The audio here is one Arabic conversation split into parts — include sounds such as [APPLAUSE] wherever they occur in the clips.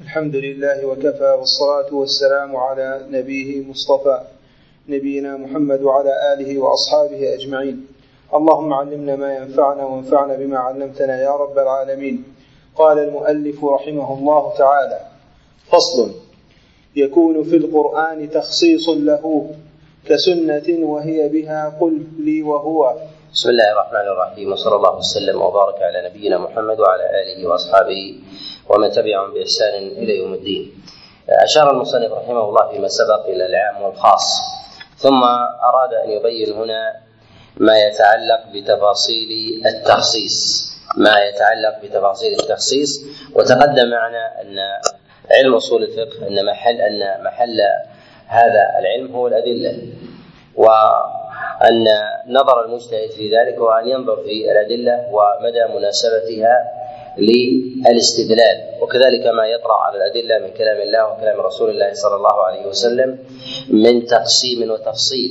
الحمد لله وكفى والصلاة والسلام على نبيه المصطفى نبينا محمد وعلى آله وأصحابه أجمعين. اللهم علمنا ما ينفعنا وانفعنا بما علمتنا يا رب العالمين. قال المؤلف رحمه الله تعالى فصل يكون في القرآن تخصيص له كسنة وهي بها قل لي وهو بسم الله الرحمن الرحيم وصلى الله وسلم وبارك على نبينا محمد وعلى آله وأصحابه ومن تبعهم بإحسان إلى يوم الدين. أشار المصنف رحمه الله فيما سبق إلى العام والخاص ثم أراد أن يبين هنا ما يتعلق بتفاصيل التخصيص ما يتعلق بتفاصيل التخصيص وتقدم معنا أن علم أصول الفقه إن محل إن محل هذا العلم هو الأدلة. وأن نظر المجتهد في ذلك هو أن ينظر في الأدلة ومدى مناسبتها للاستدلال. وكذلك ما يطرأ على الأدلة من كلام الله وكلام رسول الله صلى الله عليه وسلم من تقسيم وتفصيل.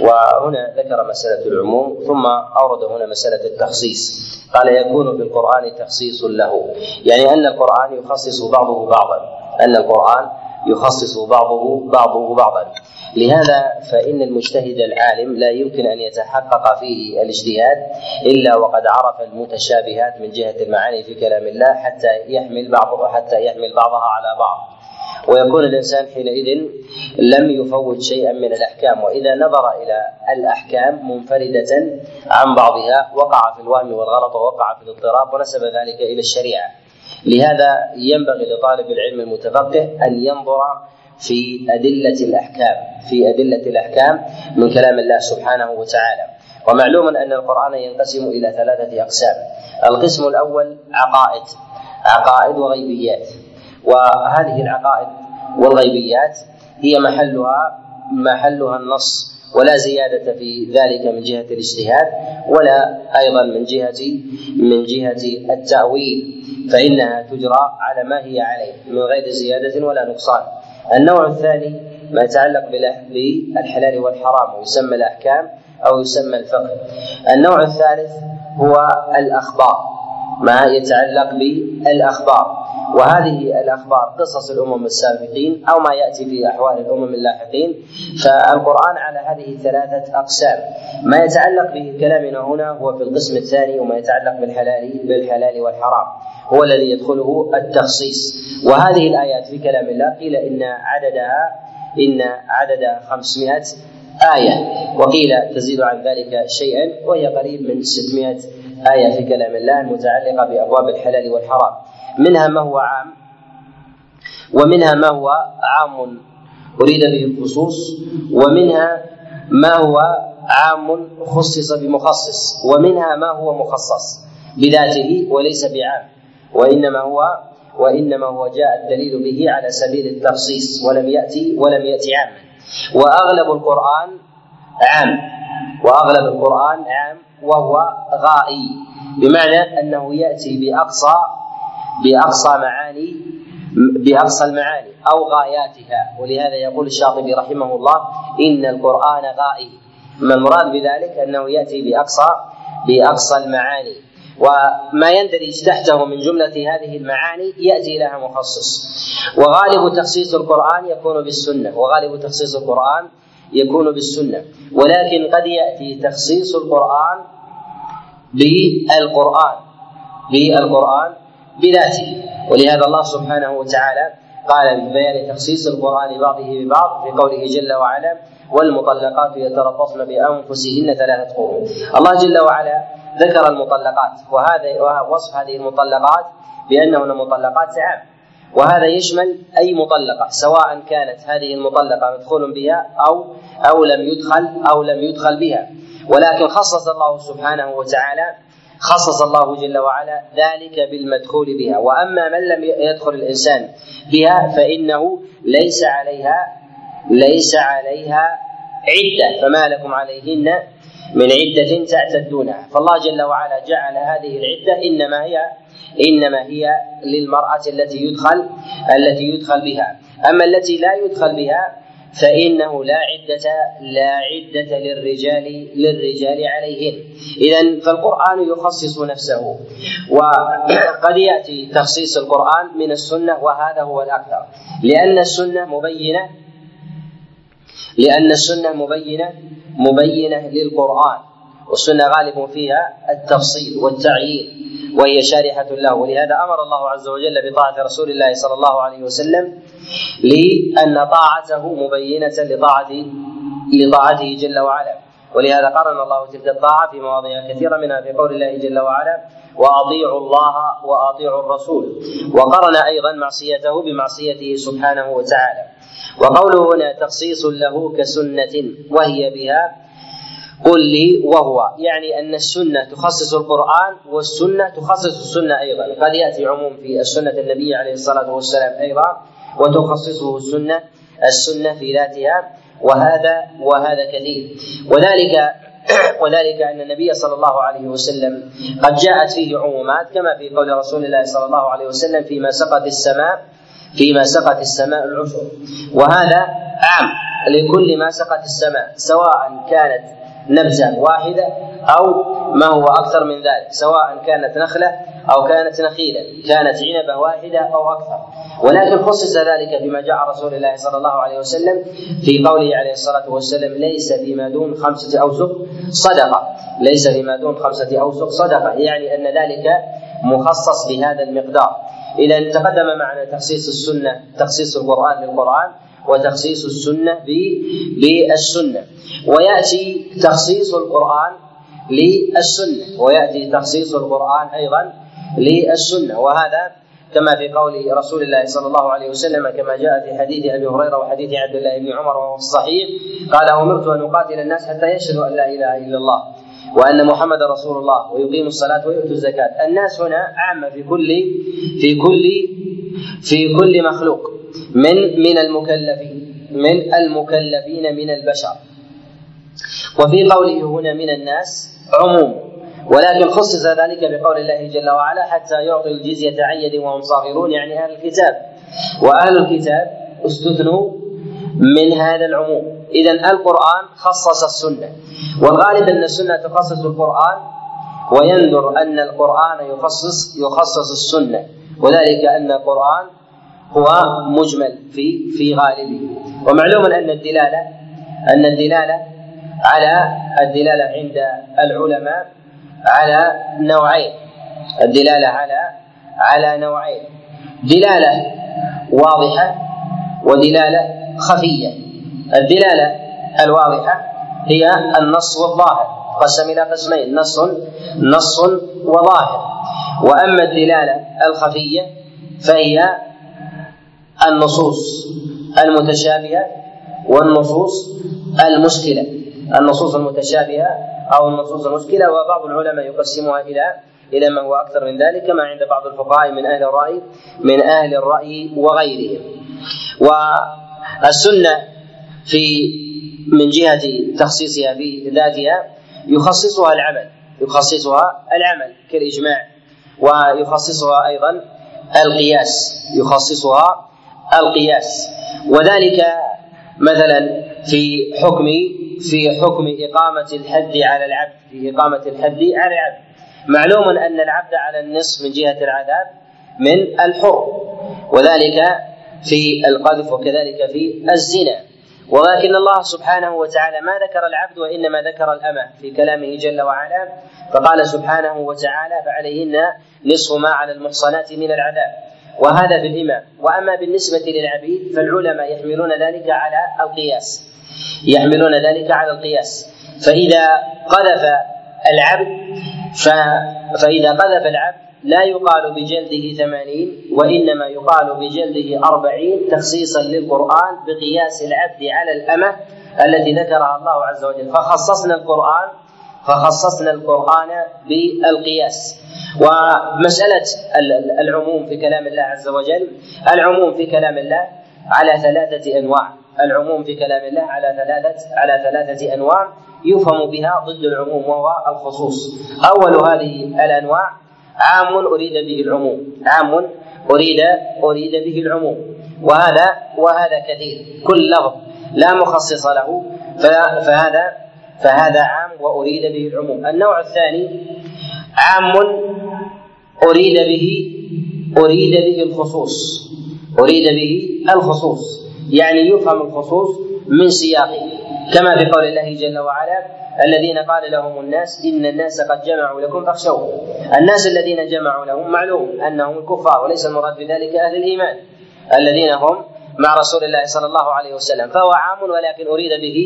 وهنا ذكر مسألة العموم ثم أورد هنا مسألة التخصيص. قال يكون في القرآن تخصيص له. يعني أن القرآن يخصص بعضه بعضا. أن القرآن يخصص بعضه بعضه بعضا. لهذا فإن المجتهد العالم لا يمكن أن يتحقق فيه الاجتهاد إلا وقد عرف المتشابهات من جهة المعاني في كلام الله حتى يحمل بعضه حتى يحمل بعضها على بعض. ويكون الإنسان حينئذ لم يفوت شيئا من الأحكام. وإذا نظر إلى الأحكام منفردة عن بعضها وقع في الوهم والغلط ووقع في الاضطراب ونسب ذلك إلى الشريعة. لهذا ينبغي لطالب العلم المتفقه أن ينظر في أدلة الأحكام في أدلة الأحكام من كلام الله سبحانه وتعالى. ومعلوم أن القرآن ينقسم إلى ثلاثة أقسام. القسم الأول عقائد عقائد وغيبيات. وهذه العقائد والغيبيات هي محلها محلها النص ولا زيادة في ذلك من جهة الاجتهاد ولا أيضا من جهة من جهة التأويل. فإنها تجرى على ما هي عليه من غير زيادة ولا نقصان. النوع الثاني ما يتعلق بالحلال والحرام ويسمى الأحكام أو يسمى الفقه. النوع الثالث هو الأخبار ما يتعلق بالأخبار. وهذه الأخبار قصص الأمم السابقين أو ما يأتي في أحوال الأمم اللاحقين. فالقرآن على هذه الثلاثه أقسام. ما يتعلق به كلامنا هنا هو في القسم الثاني وما يتعلق بالحلال بالحلال والحرام. هو الذي يدخله التخصيص. وهذه الآيات في كلام الله قيل إن عددها إن عددها 500 آية. وقيل تزيد عن ذلك شيئا وهي قريب من 600 آية في كلام الله المتعلقة بأبواب الحلال والحرام. منها ما هو عام ومنها ما هو عام أريد به الخصوص ومنها ما هو عام خصص بمخصص ومنها ما هو مخصص بذاته وليس بعام. وإنما هو وإنما هو جاء الدليل به على سبيل التخصيص ولم يأتي ولم يأتي عاما. وأغلب القرآن عام. وأغلب القرآن عام وهو غائي. بمعنى أنه يأتي بأقصى بأقصى معاني بأقصى المعاني أو غاياتها. ولهذا يقول الشاطبي رحمه الله إن القرآن غائي. ما المراد بذلك؟ أنه يأتي باقصى بأقصى المعاني. وما يندرج تحته من جملة هذه المعاني يأتي لها مخصص. وغالب تخصيص القرآن يكون بالسنة. وغالب تخصيص القرآن يكون بالسنة. ولكن قد يأتي تخصيص القرآن بالقرآن بالقرآن بذاته. ولهذا الله سبحانه وتعالى قال في بيان تخصيص القرآن بعضه ببعض في قوله جل وعلا والمطلقات يتربصن بأنفسهن ثلاثة قرون الله جل وعلا ذكر المطلقات وهذا وصف هذه المطلقات بأنهن مطلقات عام. وهذا يشمل أي مطلقة سواء كانت هذه المطلقة مدخول بها أو أو لم يدخل أو لم يدخل بها. ولكن خصص الله سبحانه وتعالى خصص الله جل وعلا ذلك بالمدخول بها. وأما من لم يدخل الإنسان بها فإنه ليس عليها ليس عليها عدة. فما لكم عليهن من عدة تعتدونها فالله جل وعلا جعل هذه العدة إنما هي إنما هي للمرأة التي يدخل التي يدخل بها. أما التي لا يدخل بها فإنه لا عدة لا عدة للرجال للرجال عليهن. إذا فالقرآن يخصص نفسه وقد يأتي تخصيص القرآن من السنة وهذا هو الأكثر. لأن السنة مبينة لأن السنة مبينة مبينة للقرآن والسنة غالب فيها التفصيل والتعيين. وهي شارحة له. ولهذا أمر الله عز وجل بطاعة رسول الله صلى الله عليه وسلم لأن طاعته مبينة لطاعة لطاعته جل وعلا. ولهذا قرن الله تلك الطاعة في مواضع كثيرة منها في قول الله جل وعلا وأطيعوا الله وأطيعوا الرسول. وقرن أيضا معصيته بمعصيته سبحانه وتعالى. وقوله هنا تخصيص له كسنة وهي بها قل لي وهو. يعني أن السنة تخصص القرآن والسنة تخصص السنة أيضا. قد يأتي عموم في السنة النبي عليه الصلاة والسلام أيضا وتخصصه السنة السنة في ذاتها وهذا وهذا كثير. وذلك [COUGHS] وذلك أن النبي صلى الله عليه وسلم قد جاءت فيه عمومات كما في قول رسول الله صلى الله عليه وسلم فيما سقت السماء فيما سقت السماء العشر. وهذا عام لكل ما سقت السماء سواء كانت نبذة واحدة أو ما هو أكثر من ذلك سواء كانت نخلة أو كانت نخيلا كانت عنبة واحدة أو أكثر. ولكن خصص ذلك فيما جاء رسول الله صلى الله عليه وسلم في قوله عليه الصلاة والسلام ليس فيما دون خمسة أوسق صدقة. ليس فيما دون خمسة أوسق صدقة يعني أن ذلك مخصص بهذا المقدار. إذا تقدم معنا تخصيص السنة تخصيص القرآن للقرآن. وتخصيص السنة بالسنة ويأتي تخصيص القرآن للسنة. ويأتي تخصيص القرآن أيضا للسنة. وهذا كما في قول رسول الله صلى الله عليه وسلم كما جاء في حديث أبي هريرة وحديث عبد الله بن عمر وهو الصحيح قال أمرت أن أقاتل الناس حتى يشهدوا أن لا إله إلا الله وأن محمد رسول الله ويقيموا الصلاة ويؤتوا الزكاة. الناس هنا عامة في كل في كل في كل مخلوق. من من المكلفين من المكلفين من البشر. وفي قوله هنا من الناس عموم. ولكن خصص ذلك بقول الله جل وعلا حتى يعطي الجزية عن يد وهم صاغرون يعني أهل الكتاب. وأهل الكتاب استثنوا من هذا العموم. إذا القرآن خصص السنة. والغالب أن السنة تخصص القرآن ويندر أن القرآن يخصص يخصص السنة. وذلك أن القرآن هو مجمل في في غالبه. ومعلوم أن الدلالة أن الدلالة على الدلالة عند العلماء على نوعين. الدلالة على على نوعين. دلالة واضحة ودلالة خفية. الدلالة الواضحة هي النص والظاهر. قسم إلى قسمين نص نص وظاهر. وأما الدلالة الخفية فهي النصوص المتشابهة والنصوص المشكلة. النصوص المتشابهة أو النصوص المشكلة وبعض العلماء يقسمها إلى إلى ما هو أكثر من ذلك كما عند بعض الفقهاء من أهل الرأي من أهل الرأي وغيرهم. والسنة في من جهة تخصيصها بذاتها يخصصها العمل يخصصها العمل كالإجماع ويخصصها أيضا القياس يخصصها القياس. وذلك مثلا في حكم في حكم إقامة الحد على العبد في إقامة الحد على العبد. معلوم أن العبد على النصف من جهة العذاب من الحر وذلك في القذف وكذلك في الزنا. ولكن الله سبحانه وتعالى ما ذكر العبد وإنما ذكر الأمة في كلامه جل وعلا فقال سبحانه وتعالى فعليهن نصف ما على المحصنات من العذاب. وهذا في الإمام وأما بالنسبة للعبيد فالعلماء يحملون ذلك على القياس. يحملون ذلك على القياس. فإذا قذف العبد فإذا قذف العبد لا يقال بجلده ثمانين وإنما يقال بجلده أربعين تخصيصا للقرآن بقياس العبد على الأمة التي ذكرها الله عز وجل. فخصصنا القرآن فخصصنا القرآن بالقياس. ومسألة العموم في كلام الله عز وجل العموم في كلام الله على ثلاثة أنواع. العموم في كلام الله على ثلاثة على ثلاثة أنواع يفهم بها ضد العموم وهو الخصوص. أول هذه الأنواع عام أريد به العموم. عام أريد أريد به العموم. وهذا وهذا كثير. كل لفظ لا مخصص له فهذا فهذا عام وأريد به العموم. النوع الثاني عام أريد به أريد به الخصوص. أريد به الخصوص. يعني يفهم الخصوص من سياقه. كما في قول الله جل وعلا الذين قال لهم الناس إن الناس قد جمعوا لكم فاخشوهم الناس الذين جمعوا لهم معلوم أنهم الكفار وليس المراد بذلك أهل الإيمان. الذين هم مع رسول الله صلى الله عليه وسلم. فهو عام ولكن أريد به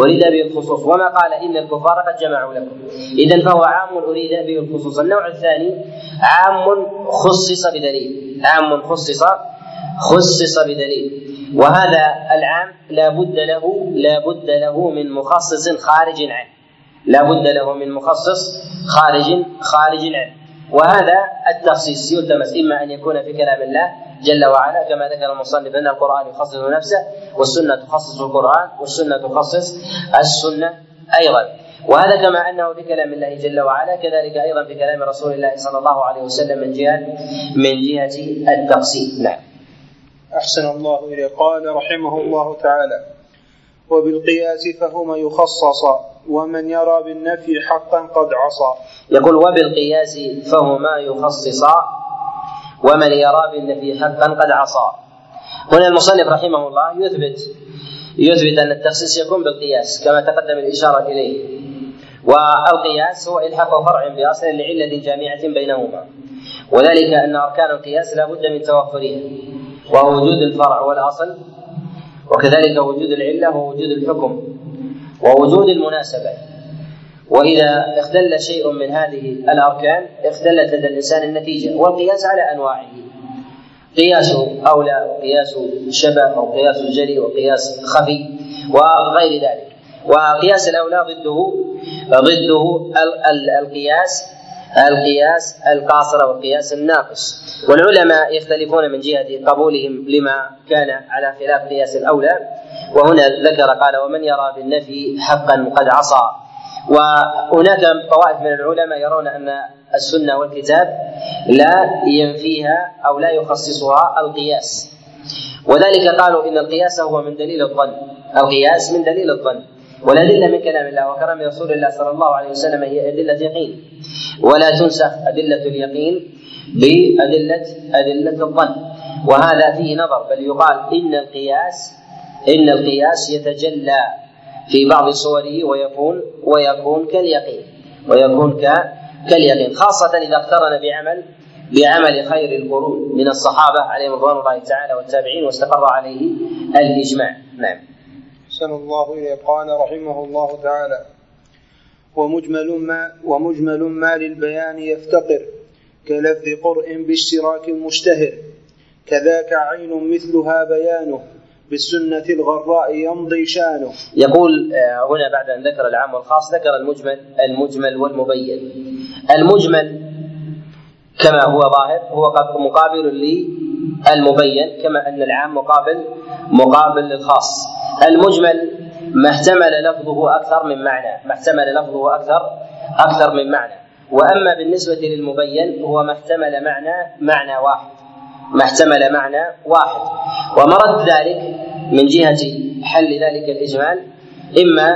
أريد به الخصوص. وما قال إن الكفار قد جمعوا لكم. اذا فهو عام أريد به الخصوص. النوع الثاني عام خصص بدليل. عام خصص خصص بدليل. وهذا العام لا بد له لا بد له من مخصص خارج عنه لا بد له من مخصص خارج خارج عنه وهذا التخصيص يلتمس إما أن يكون في كلام الله جل وعلا كما ذكر المصنف أن القرآن يخصص نفسه والسنة تخصص القرآن والسنة تخصص السنة أيضا. وهذا كما أنه في كلام الله جل وعلا كذلك أيضا في كلام رسول الله صلى الله عليه وسلم من جهه من جهة التقسيم نعم. أحسن الله إليه قال رحمه الله تعالى وبالقياس فهما يخصصا ومن يرى بالنفي حقا قد عصى. يقول وبالقياس فهما يخصصا ومن يرى بالنفي حقا قد عصى. هنا المصنف رحمه الله يثبت يثبت أن التخصيص يكون بالقياس كما تقدم الإشارة إليه. والقياس هو إلحاق فرع بأصل لعلة جامعة بينهما. وذلك أن أركان القياس لا بد من توفرها. وهو وجود الفرع والأصل وكذلك وجود العلة ووجود الحكم ووجود المناسبة. وإذا اختل شيء من هذه الأركان اختلت لدى الإنسان النتيجة والقياس على أنواعه. قياس أولى وقياس شبه أو قياس الجلي وقياس خفي وغير ذلك. وقياس الأولى ضده ضده القياس القياس القاصر والقياس الناقص. والعلماء يختلفون من جهة قبولهم لما كان على خلاف قياس الأولى. وهنا ذكر قال ومن يرى بالنفي حقا قد عصى. وهناك طوائف من العلماء يرون أن السنة والكتاب لا ينفيها أو لا يخصصها القياس. وذلك قالوا إن القياس هو من دليل الظن القياس من دليل الظن. والأدلة من كلام الله وكلام رسول الله صلى الله عليه وسلم هي أدلة يقين. ولا تنسخ أدلة اليقين بأدلة أدلة الظن. وهذا فيه نظر بل يقال إن القياس إن القياس يتجلى. في بعض صوره ويكون ويكون كاليقين. ويكون كاليقين. خاصة إذا اقترن بعمل بعمل خير القرون من الصحابة عليهم رضوان الله تعالى والتابعين واستقر عليه الإجماع. نعم. أحسن الله إليه قال رحمه الله تعالى ومجمل ما ومجمل ما للبيان يفتقر كلفظ قرء باشتراك مشتهر كذاك عين مثلها بيانه. بالسنة الغراء يمضي شأنه. يقول آه، هنا بعد أن ذكر العام والخاص ذكر المجمل المجمل والمبين. المجمل كما هو ظاهر هو مقابل للمبين كما أن العام مقابل مقابل للخاص. المجمل ما احتمل لفظه أكثر من معنى ما احتمل لفظه أكثر أكثر من معنى. وأما بالنسبة للمبين هو ما احتمل معنى معنى واحد. ما احتمل معنى واحد. ومرد ذلك من جهة حل ذلك الإجمال إما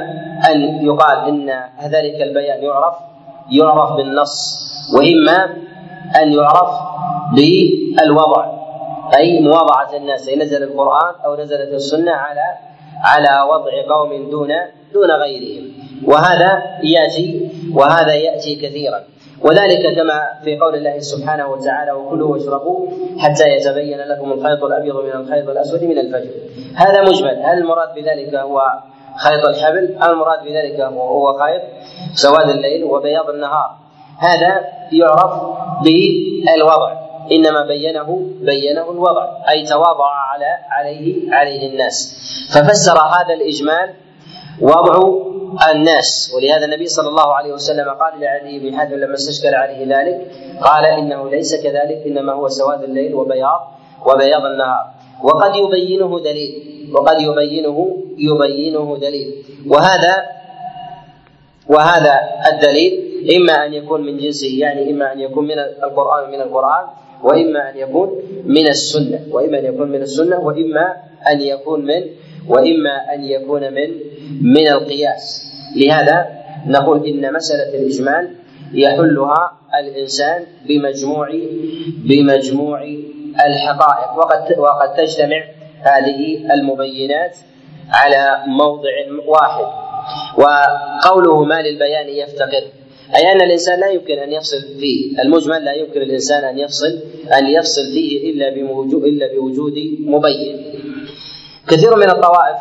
أن يقال إن ذلك البيان يعرف يعرف بالنص وإما أن يعرف بالوضع أي مواضعة الناس أي نزل القرآن أو نزلت السنة على على وضع قوم دون دون غيرهم. وهذا يأتي وهذا يأتي كثيرا. وذلك كما في قول الله سبحانه وتعالى وكلوا واشربوا حتى يتبين لكم الخيط الأبيض من الخيط الأسود من الفجر. هذا مجمل. هل المراد بذلك هو خيط الحبل؟ المراد بذلك هو خيط سواد الليل وبياض النهار؟ هذا يعرف بالوضع. إنما بينه بينه الوضع. أي تواضع على عليه عليه الناس. ففسر هذا الإجمال وضع الناس. ولهذا النبي صلى الله عليه وسلم قال لعلي بن حاتم لما استشكل عليه ذلك قال إنه ليس كذلك إنما هو سواد الليل وبياض وبياض النهار. وقد يبينه دليل. وقد يبينه يبينه دليل. وهذا وهذا الدليل إما أن يكون من جنسه يعني إما أن يكون من القرآن من القرآن وإما أن يكون من السنة. وإما أن يكون من السنة وإما أن يكون من وإما أن يكون من من القياس. لهذا نقول إن مسألة الإجمال يحلها الإنسان بمجموع بمجموع الحقائق. وقد وقد تجتمع هذه المبينات على موضع واحد. وقوله ما للبيان يفتقر. أي أن الإنسان لا يمكن أن يفصل فيه. المجمل لا يمكن الإنسان أن يفصل أن يفصل فيه إلا بوجود إلا بوجود مبين. كثير من الطوائف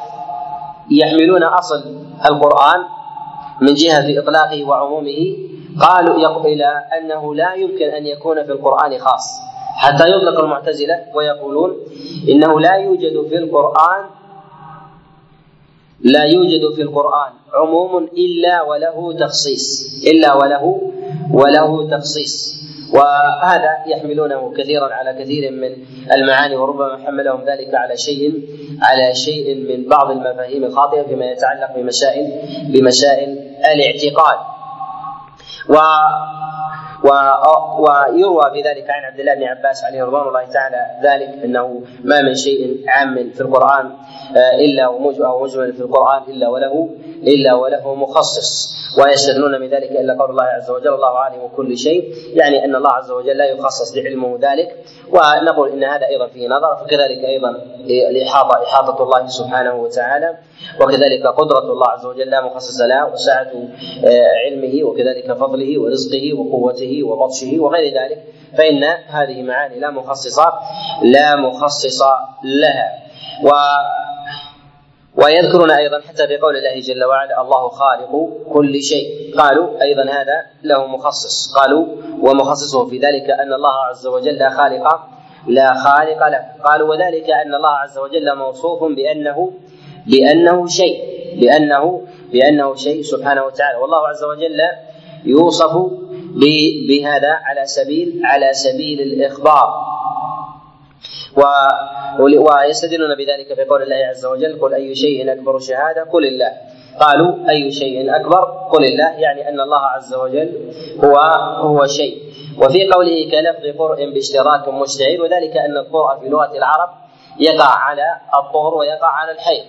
يحملون أصل القرآن من جهة إطلاقه وعمومه قالوا إلى أنه لا يمكن أن يكون في القرآن خاص. حتى يطلق المعتزلة ويقولون إنه لا يوجد في القرآن لا يوجد في القرآن عموم إلا وله تخصيص إلا وله وله تخصيص. وهذا يحملونه كثيرا على كثير من المعاني وربما حملهم ذلك على شيء على شيء من بعض المفاهيم الخاطئة فيما يتعلق بمسائل بمسائل الاعتقاد. و ويروى في ذلك عن عبد الله بن عباس عليه رضوان الله تعالى ذلك أنه ما من شيء عام في القرآن آه، إلا أو مجمل في القرآن إلا وله إلا وله مخصص. ويستثنون من ذلك إلا قول الله عز وجل الله عالم كل شيء. يعني أن الله عز وجل لا يخصص لعلمه ذلك. ونقول إن هذا أيضا فيه نظر فكذلك أيضا الاحاطه إحاطة الله سبحانه وتعالى. وكذلك قدرة الله عز وجل لا مخصص لها وسعة آه، علمه وكذلك فضله ورزقه وقوته وبطشه وغير ذلك فإن هذه معاني لا مخصص لا مخصص لها. و ويذكرون أيضا حتى في قول الله جل وعلا الله خالق كل شيء قالوا أيضا هذا له مخصص. قالوا ومخصصه في ذلك أن الله عز وجل لا خالق لا خالق له قالوا وذلك أن الله عز وجل موصوف بأنه بأنه شيء بأنه بأنه شيء سبحانه وتعالى والله عز وجل يوصف بهذا على سبيل على سبيل الإخبار. و ويستدلون بذلك في قول الله عز وجل قل أي شيء أكبر شهادة؟ قل الله. قالوا أي شيء أكبر؟ قل الله يعني أن الله عز وجل هو هو شيء. وفي قوله كلفظ قرء باشتراك مشتهر وذلك أن القرء في لغة العرب يقع على الطهر ويقع على الحيض.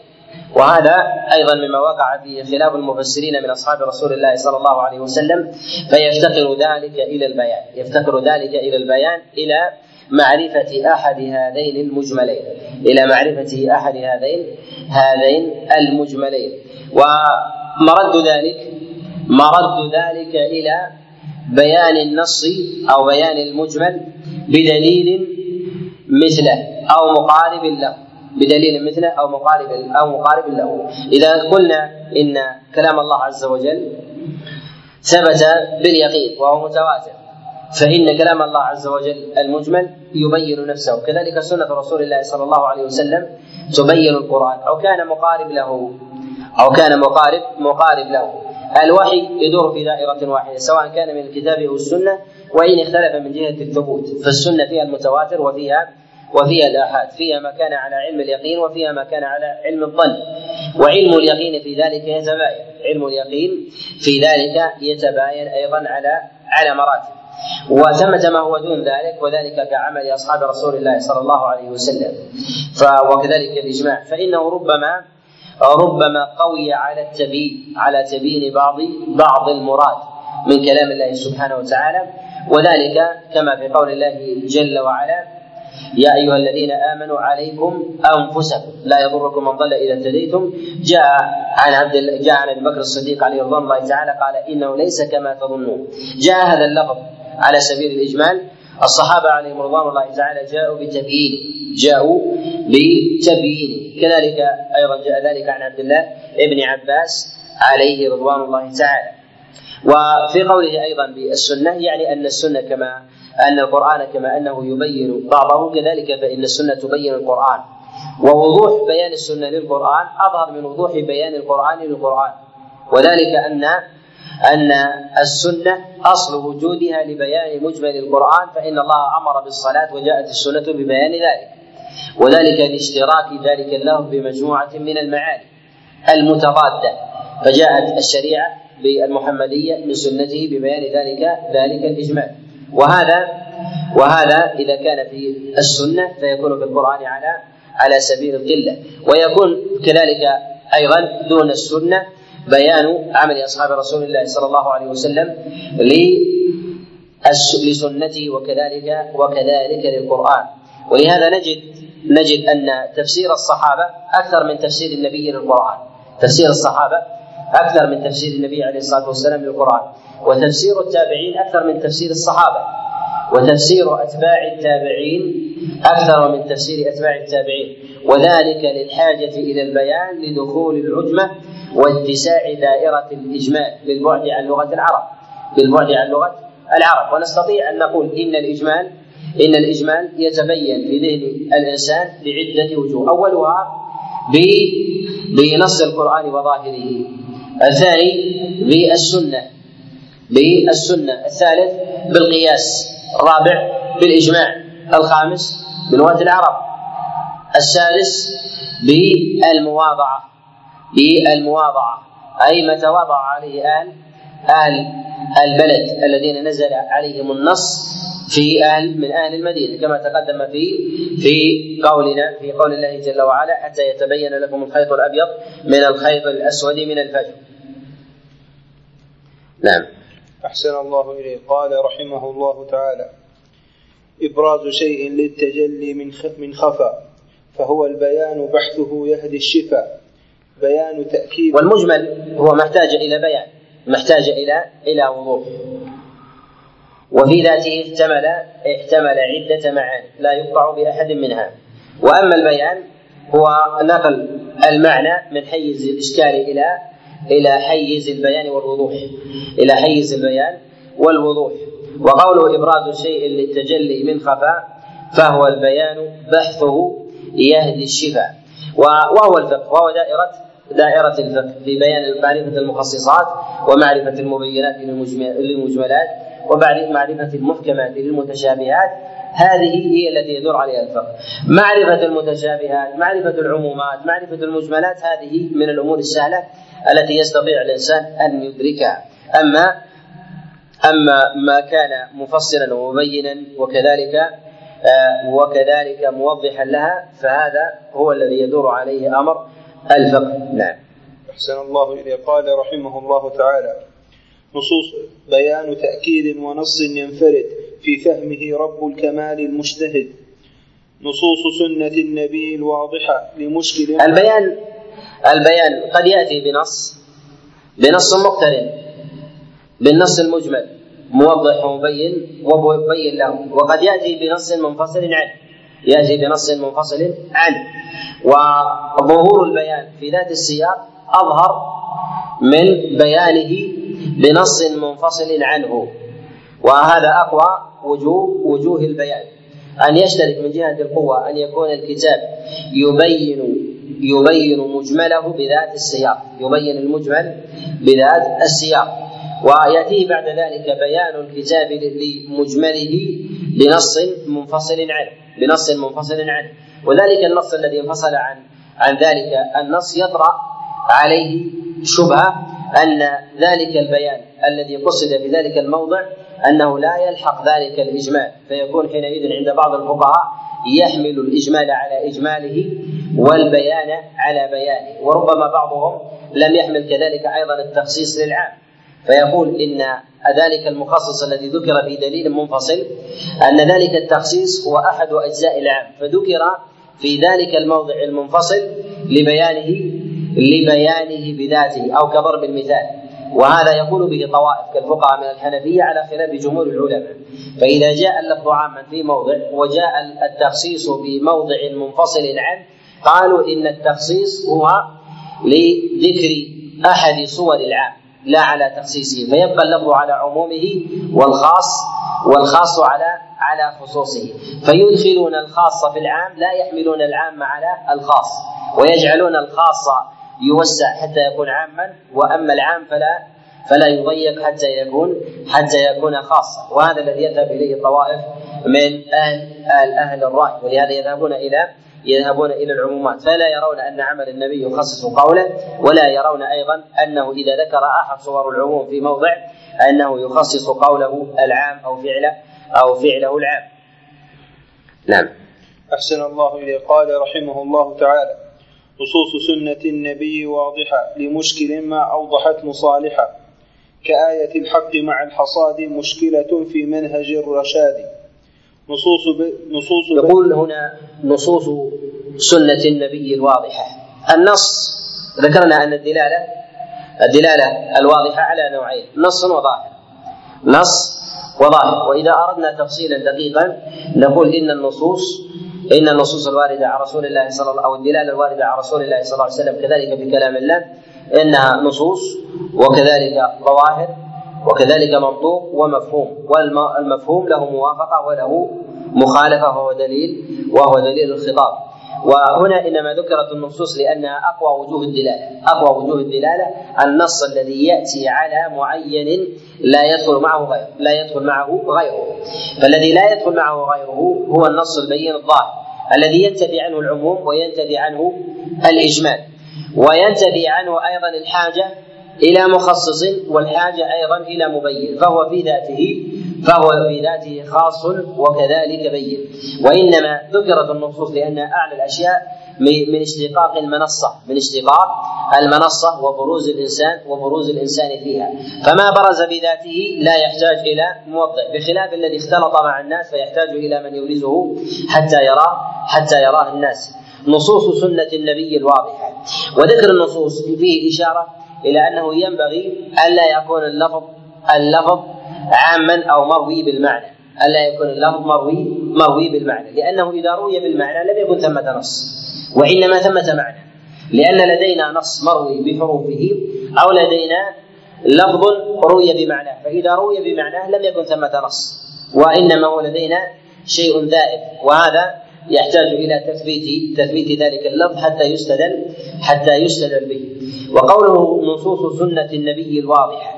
وهذا أيضا مما وقع فيه خلاف المفسرين من أصحاب رسول الله صلى الله عليه وسلم فيفتقر ذلك إلى البيان يفتقر ذلك إلى البيان إلى معرفة أحد هذين المجملين إلى معرفة أحد هذين هذين المجملين. ومرد ذلك مرد ذلك إلى بيان النص أو بيان المجمل بدليل مثله أو مقارب له. بدليل مثله أو مقارب أو مقارب له. إذا قلنا إن كلام الله عز وجل ثبت باليقين وهو متواتر فإن كلام الله عز وجل المجمل يبين نفسه. كذلك سنة رسول الله صلى الله عليه وسلم تبين القرآن. أو كان مقارب له. أو كان مقارب مقارب له. الوحي يدور في دائرة واحدة سواء كان من الكتاب أو السنة وإن اختلف من جهة الثبوت. فالسنة فيها المتواتر وفيها وفيها الآحاد فيها ما كان على علم اليقين وفيها ما كان على علم الظن. وعلم اليقين في ذلك يتباين علم اليقين في ذلك يتباين أيضا على على مراتب. وثمة ما هو دون ذلك وذلك كعمل أصحاب رسول الله صلى الله عليه وسلم. وكذلك الإجماع. فإنه ربما ربما قوي على التبيين على تبيين بعض بعض المراد من كلام الله سبحانه وتعالى. وذلك كما في قول الله جل وعلا يا أيها الذين آمنوا عليكم أنفسكم. لا يضركم من ضل إذا اهتديتم. جاء عن عبد جاء عن أبي بكر الصديق عليه رضوان الله تعالى قال إنه ليس كما تظنون. جاء هذا اللفظ على سبيل الإجمال. الصحابة عليهم رضوان الله تعالى جاءوا بتبيينه جاءوا بتبيينه كذلك أيضا جاء ذلك عن عبد الله ابن عباس عليه رضوان الله تعالى. وفي قوله أيضا بالسنة يعني أن السنة كما أن القرآن كما أنه يبين بعضه كذلك فإن السنة تبين القرآن. ووضوح بيان السنة للقرآن أظهر من وضوح بيان القرآن للقرآن. وذلك أن أن السنة أصل وجودها لبيان مجمل القرآن فإن الله أمر بالصلاة وجاءت السنة ببيان ذلك. وذلك لاشتراك ذلك اللفظ بمجموعة من المعاني المتضادة. فجاءت الشريعة بالمحمدية من سنته ببيان ذلك ذلك الإجمال. وهذا وهذا إذا كان في السنة فيكون في القرآن على على سبيل القلة. ويكون كذلك أيضا دون السنة بيان عمل أصحاب رسول الله صلى الله عليه وسلم لسنته وكذلك وكذلك للقرآن. ولهذا نجد نجد أن تفسير الصحابة أكثر من تفسير النبي للقرآن. تفسير الصحابة أكثر من تفسير النبي عليه الصلاة والسلام للقرآن. وتفسير التابعين أكثر من تفسير الصحابة وتفسير أتباع التابعين أكثر من تفسير أتباع التابعين. وذلك للحاجة إلى البيان لدخول العجمه واتساع دائرة الإجمال بالبعد عن لغة العرب بالبعد عن لغة العرب. ونستطيع أن نقول إن الإجمال إن الإجمال يتبين في ذهن الإنسان بعدة وجوه. أولها بنص القرآن وظاهره الثاني بالسنة. بالسنة. الثالث بالقياس. الرابع بالإجماع. الخامس بلغه العرب. السادس بالمواضعة. بالمواضعة. أي ما تواضع عليه أهل أهل البلد الذين نزل عليهم النص في أهل من أهل المدينة كما تقدم في في قولنا في قول الله جل وعلا حتى يتبين لكم الخيط الأبيض من الخيط الأسود من الفجر. نعم. أحسن الله إليه. قال رحمه الله تعالى إبراز شيء للتجلي من من خفى فهو البيان بحثه يهدي الشفاء بيان تأكيد والمجمل هو محتاج إلى بيان محتاج إلى إلى وضوح. وفي ذاته احتمل احتمل عدة معاني لا يقطع بأحد منها. وأما البيان هو نقل المعنى من حيز الإشكال إلى إلى حيز البيان والوضوح. إلى حيز البيان والوضوح. وقوله إبراز شيء للتجلي من خفاء فهو البيان بحثه يهدي الشفاء. وهو الفقه. وهو دائرة دائرة الفقه في بيان معرفة المخصصات ومعرفة المبينات للمجملات وبعد معرفة المحكمات للمتشابهات. هذه هي التي يدور عليها الفقه. معرفة المتشابهات معرفة العمومات معرفة المجملات هذه من الأمور السهلة. التي يستطيع الإنسان أن يدركها. أما أما ما كان مفصلا ومبينا وكذلك آه وكذلك موضحا لها فهذا هو الذي يدور عليه أمر الفقه. نعم. أحسن الله إليه قال رحمه الله تعالى نصوص بيان تأكيد ونص ينفرد في فهمه رب الكمال المجتهد. نصوص سنة النبي الواضحة لمشكل البيان البيان قد يأتي بنص بنص مقترن بالنص المجمل موضح ومبين ومبين له. وقد يأتي بنص منفصل عنه يأتي بنص منفصل عنه وظهور البيان في ذات السياق أظهر من بيانه بنص منفصل عنه. وهذا أقوى وجوه وجوه البيان. أن يشترك من جهة القوة أن يكون الكتاب يبين يبين مجمله بذات السياق يبين المجمل بذات السياق. ويأتيه بعد ذلك بيان الكتاب لمجمله بنص منفصل عنه بنص منفصل عنه وذلك النص الذي انفصل عن عن ذلك النص يطرأ عليه شبهة أن ذلك البيان الذي قصد في ذلك الموضع أنه لا يلحق ذلك الإجمال فيكون حينئذ عند بعض الفقهاء يحمل الإجمال على إجماله والبيان على بيانه وربما بعضهم لم يحمل كذلك أيضا التخصيص للعام. فيقول إن ذلك المخصص الذي ذكر في دليل منفصل أن ذلك التخصيص هو أحد أجزاء العام. فذكر في ذلك الموضع المنفصل لبيانه لبيانه بذاته أو كضرب المثال. وهذا يقول به طوائف كالفقهاء من الحنفية على خلاف جمهور العلماء. فإذا جاء اللفظ عاما في موضع وجاء التخصيص بموضع منفصل عنه قالوا إن التخصيص هو لذكر أحد صور العام لا على تخصيصه فيبقى اللفظ على عمومه والخاص والخاص على على خصوصه. فيدخلون الخاص في العام لا يحملون العام على الخاص ويجعلون الخاص يوسع حتى يكون عاما وأما العام فلا فلا يضيق حتى يكون حتى يكون خاصا. وهذا الذي يذهب إليه الطوائف من أهل أهل, أهل الرأي ولهذا يذهبون إلى يذهبون إلى العمومات فلا يرون أن عمل النبي يخصص قوله ولا يرون أيضا أنه إذا ذكر احد صور العموم في موضع أنه يخصص قوله العام أو فعله أو فعله العام. نعم. أحسن الله إليه قال رحمه الله تعالى نصوص سنة النبي واضحة لمشكل ما أوضحت مصالحة كآية الحق مع الحصاد مشكلة في منهج الرشاد نصوص ب... نصوص ب... يقول هنا نصوص سنة النبي الواضحة. النص ذكرنا أن الدلالة الدلالة الواضحة على نوعين نص وظاهر. نص وظاهر. وإذا أردنا تفصيلا دقيقا نقول إن النصوص إن النصوص الواردة عن رسول الله صلى الله أو الدلالة الواردة عن رسول الله صلى الله عليه وسلم كذلك في كلام الله إنها نصوص وكذلك ظواهر. وكذلك منطوق ومفهوم والمفهوم له موافقة وله مخالفة وهو دليل وهو دليل الخطاب وهنا إنما ذكرت النصوص لأنها أقوى وجوه الدلالة، أقوى وجوه الدلالة النص الذي يأتي على معين لا يدخل معه غيره، لا يدخل معه غيره. فالذي لا يدخل معه غيره هو النص البين الظاهر الذي ينتفي عنه العموم وينتفي عنه الإجمال. وينتفي عنه أيضا الحاجة إلى مخصص والحاجة أيضا إلى مبين، فهو في ذاته فهو في ذاته خاص وكذلك بين. وإنما ذكرت النصوص لانها أعلى الأشياء من اشتقاق المنصة من اشتقاق المنصة وبروز الإنسان وبروز الإنسان فيها. فما برز بذاته لا يحتاج إلى موضع بخلاف الذي اختلط مع الناس فيحتاج إلى من يبرزه حتى يراه حتى يراه الناس. نصوص سنة النبي الواضحة. وذكر النصوص فيه إشارة إلى أنه ينبغي ألا يكون اللفظ اللفظ عاما أو مروي بالمعنى. ألا يكون اللفظ مروي مروي بالمعنى. لأنه إذا روي بالمعنى لم يكن ثمة نص. وإنما ثمة معنى. لأن لدينا نص مروي بحروفه أو لدينا لفظ روي بمعناه. فإذا روي بمعناه لم يكن ثمة نص. وإنما هو لدينا شيء ذائب. وهذا يحتاج إلى تثبيت تثبيت ذلك اللفظ حتى يستدل حتى يستدل به. وقوله نصوص سنة النبي الواضحة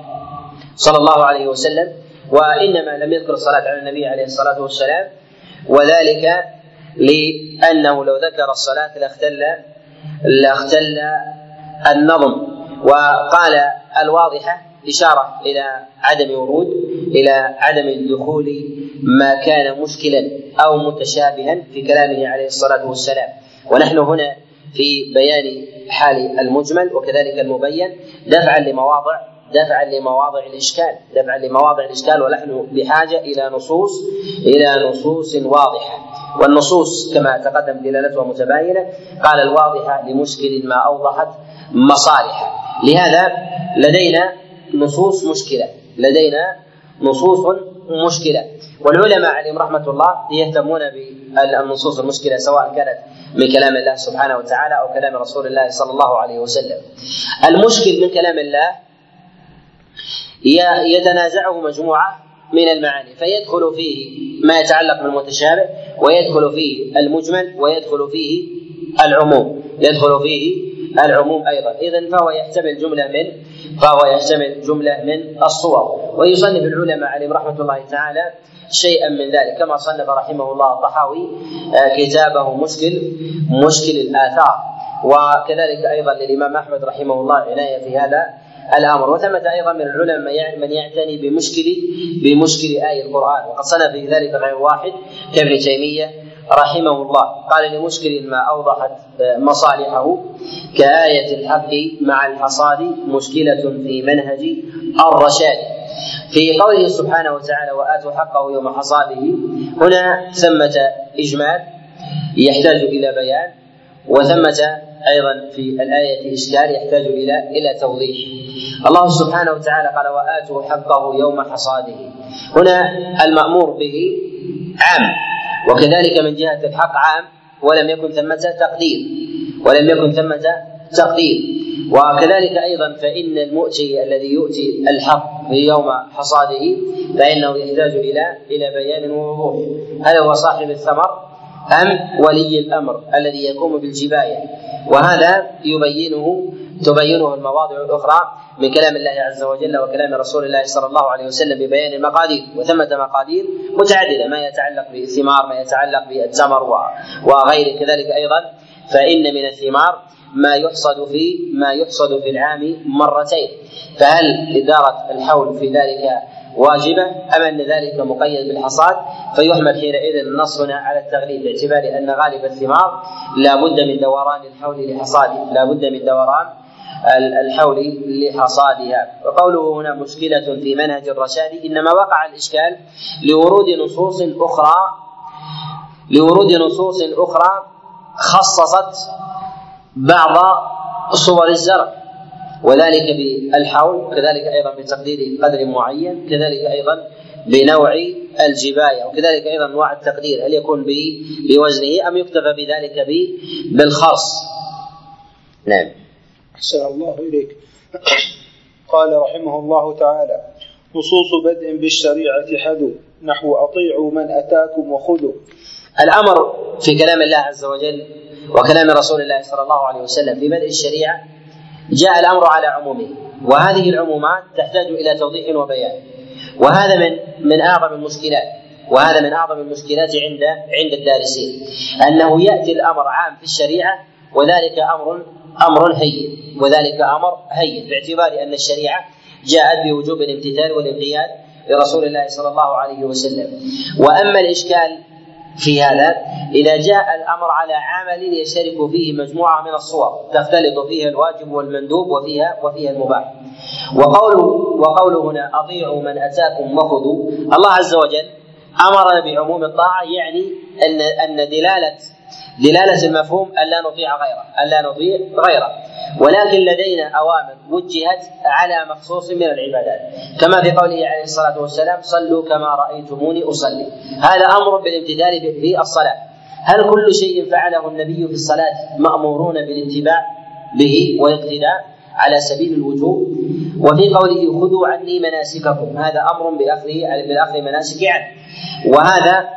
صلى الله عليه وسلم وإنما لم يذكر الصلاة على النبي عليه الصلاة والسلام وذلك لأنه لو ذكر الصلاة لاختل لاختل النظم. وقال الواضحة إشارة إلى عدم ورود إلى عدم الدخول ما كان مشكلا أو متشابها في كلامه عليه الصلاة والسلام. ونحن هنا في بيان حال المجمل وكذلك المبين دفعا لمواضع دفعا لمواضع الإشكال دفعا لمواضع الإشكال ونحن بحاجة إلى نصوص إلى نصوص واضحة. والنصوص كما تقدم دلالتها متباينة. قال الواضحة لمشكل ما أوضحت مصالح لهذا لدينا نصوص مشكلة. لدينا نصوص مشكلة. والعلماء عليهم رحمة الله يهتمون بالنصوص المشكلة سواء كانت من كلام الله سبحانه وتعالى أو كلام رسول الله صلى الله عليه وسلم. المشكل من كلام الله يتنازعه مجموعة من المعاني فيدخل فيه ما يتعلق بالمتشابه ويدخل فيه المجمل ويدخل فيه العموم. يدخل فيه العموم أيضا. اذا فهو يحتمل جملة من فهو يحتمل جملة من الصور. ويصنف العلماء عليهم رحمة الله تعالى شيئا من ذلك. كما صنف رحمه الله الطحاوي آه، كتابه مشكل مشكل الآثار. وكذلك أيضا للإمام أحمد رحمه الله عناية في هذا الأمر. وثمة أيضا من العلماء من يعتني بمشكل بمشكل اي القرآن. وقد صنف في ذلك غير واحد كابن تيمية رحمه الله. قال لمشكل ما أوضحت مصالحه كآية الحق مع الحصاد مشكلة في منهج الرشاد. في قوله سبحانه وتعالى وآتوا حقه يوم حصاده هنا ثمة إجمال يحتاج إلى بيان وثمة أيضا في الآية إشكال يحتاج إلى إلى توضيح. الله سبحانه وتعالى قال وآتوا حقه يوم حصاده. هنا المأمور به عام وكذلك من جهة الحق عام ولم يكن ثمة تقدير ولم يكن ثمة تقدير وكذلك أيضا فإن المؤتي الذي يؤتي الحق في يوم حصاده فإنه يحتاج إلى إلى بيان ووضوح. هذا هو صاحب الثمر أم ولي الأمر الذي يقوم بالجباية؟ وهذا يبينه تبينه المواضع الأخرى من كلام الله عز وجل وكلام رسول الله صلى الله عليه وسلم ببيان المقادير وثمة مقادير متعددة ما يتعلق بالثمار ما يتعلق بالتمر وغيره. كذلك أيضا فإن من الثمار ما يحصد في ما يحصد في العام مرتين. فهل إدارة الحول في ذلك واجبة أم أن ذلك مقيد بالحصاد؟ فيحمل حينئذ النص هنا على التغليب باعتبار أن غالب الثمار لا بد من دوران الحول لحصاده لا بد من دوران الحول لحصادها. وقوله هنا مشكلة في منهج الرشاد إنما وقع الإشكال لورود نصوص أخرى لورود نصوص أخرى خصصت بعض صور الزرع وذلك بالحول كذلك أيضا بتقدير قدر معين كذلك أيضا بنوع الجباية وكذلك أيضا أنواع التقدير هل يكون بوزنه أم يكتفى بذلك بالخرص نعم. أحسن الله إليك. قال رحمه الله تعالى نصوص بدء بالشريعة حدو نحو أطيعوا من أتاكم وخذوا. الأمر في كلام الله عز وجل وكلام رسول الله صلى الله عليه وسلم في بدء الشريعة جاء الأمر على عمومه وهذه العمومات تحتاج إلى توضيح وبيان. وهذا من من أعظم المشكلات وهذا من أعظم المشكلات عند عند الدارسين أنه يأتي الأمر عام في الشريعة وذلك أمر أمر هين وذلك أمر هين باعتبار أن الشريعة جاءت بوجوب الامتثال والانقياد لرسول الله صلى الله عليه وسلم. وأما الإشكال في هذا إذا جاء الأمر على عمل يشترك فيه مجموعة من الصور تختلط فيها الواجب والمندوب وفيها وفيها المباح. وقوله وقوله هنا أطيعوا من أتاكم وخذوا. الله عز وجل أمرنا بعموم الطاعة يعني أن أن دلالة دلالة المفهوم ألا نطيع غيره ألا نطيع غيره. ولكن لدينا أوامر وجهت على مخصوص من العبادات. كما في قوله عليه الصلاة والسلام صلوا كما رأيتموني أصلي. هذا أمر بالامتثال في الصلاة. هل كل شيء فعله النبي في الصلاة مأمورون بالاتباع به والاقتداء على سبيل الوجوب؟ وفي قوله خذوا عني مناسككم. هذا أمر باخذه باخذ مناسك عنه. وهذا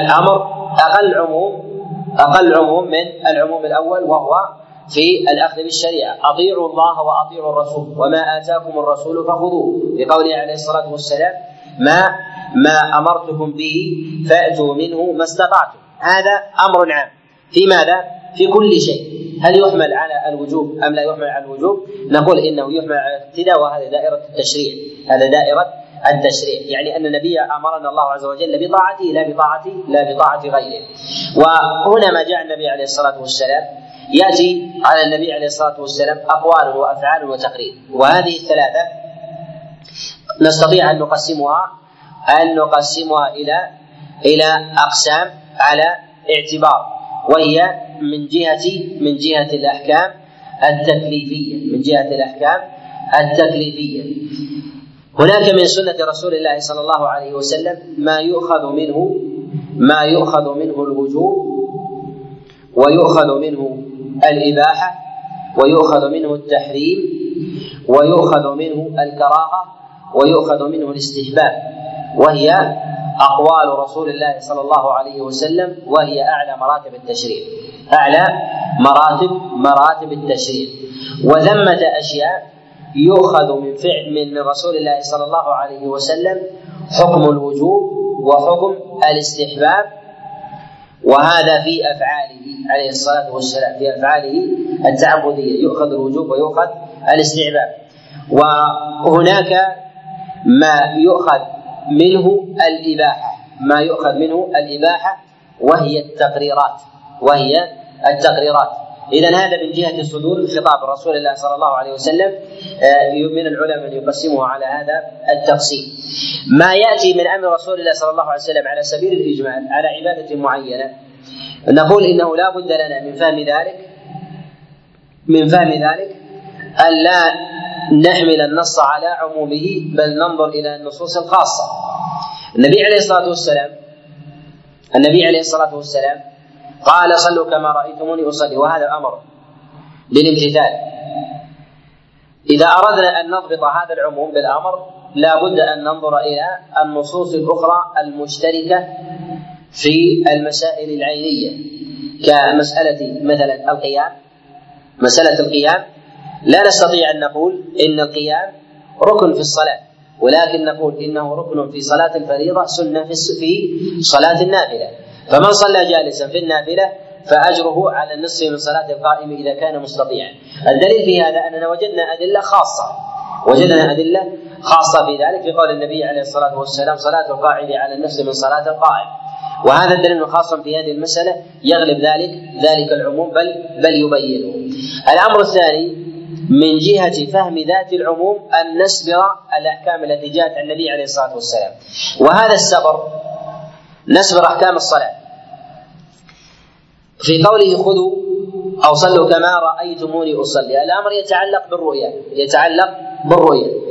الأمر أقل عموم أقل عموم من العموم الأول وهو في الأخذ بالشريعة. أطيعوا الله وأطيعوا الرسول وما آتاكم الرسول فخذوه. بقوله عليه الصلاة والسلام ما ما أمرتكم به فأتوا منه ما استطعتم. هذا أمر عام. في ماذا؟ في كل شيء. هل يحمل على الوجوب أم لا يحمل على الوجوب؟ نقول إنه يحمل على الابتداء وهذه دائرة التشريع. هذا دائرة التشريع. يعني أن النبي أمرنا الله عز وجل بطاعته لا بطاعة لا بطاعة غيره. وهنا ما جاء النبي عليه الصلاة والسلام. يأتي على النبي عليه الصلاة والسلام أقوال وأفعال وتقرير. وهذه الثلاثة نستطيع أن نقسمها أن نقسمها إلى إلى أقسام على اعتبار. وهي من جهة من جهة الأحكام التكليفية من جهة الأحكام التكليفية. هناك من سنة رسول الله صلى الله عليه وسلم ما يؤخذ منه ما يؤخذ منه الوجوب ويؤخذ منه الإباحة ويؤخذ منه التحريم ويؤخذ منه الكراهة ويؤخذ منه الاستحباب. وهي أقوال رسول الله صلى الله عليه وسلم وهي أعلى مراتب التشريع. أعلى مراتب مراتب التشريع. وثمة أشياء يؤخذ من فعل من رسول الله صلى الله عليه وسلم حكم الوجوب وحكم الاستحباب وهذا في أفعاله عليه الصلاة والسلام في أفعاله التعبدية يؤخذ الوجوب ويؤخذ الاستحباب. وهناك ما يؤخذ منه الإباحة ما يؤخذ منه الإباحة وهي التقريرات وهي التقريرات. اذا هذا من جهة صدور خطاب رسول الله صلى الله عليه وسلم آه، من العلماء من يقسمه على هذا التقسيم ما يأتي من أمر رسول الله صلى الله عليه وسلم على سبيل الإجمال على عبادة معينة نقول إنه لا بد لنا من فهم ذلك من فهم ذلك أن لا نحمل النص على عمومه بل ننظر إلى النصوص الخاصة. النبي عليه الصلاة والسلام النبي عليه الصلاة والسلام قال صلوا كما رأيتموني أصلي وهذا أمر بالامتثال إذا أردنا أن نضبط هذا العموم بالأمر لا بد أن ننظر إلى النصوص الأخرى المشتركة في المسائل العينية كمسألة مثلا القيام. مسألة القيام لا نستطيع أن نقول إن القيام ركن في الصلاة ولكن نقول إنه ركن في صلاة الفريضة سنة في صلاة النافلة. فمن صلى جالسا في النافلة فأجره على النصف من صلاة القائم إذا كان مستطيعا. الدليل في هذا أننا وجدنا أدلة خاصة. وجدنا أدلة خاصة في ذلك في قول النبي عليه الصلاة والسلام صلاة القاعد على النفس من صلاة القائم. وهذا الدليل خاص في هذه المسألة يغلب ذلك ذلك العموم بل بل يبينه. الأمر الثاني من جهة فهم ذات العموم أن نسبر الأحكام التي جاءت عن النبي عليه الصلاة والسلام. وهذا السبر نسبر أحكام الصلاة. في قوله خذوا أو صلوا كما رأيتموني أصلي. الأمر يتعلق بالرؤية يتعلق بالرؤية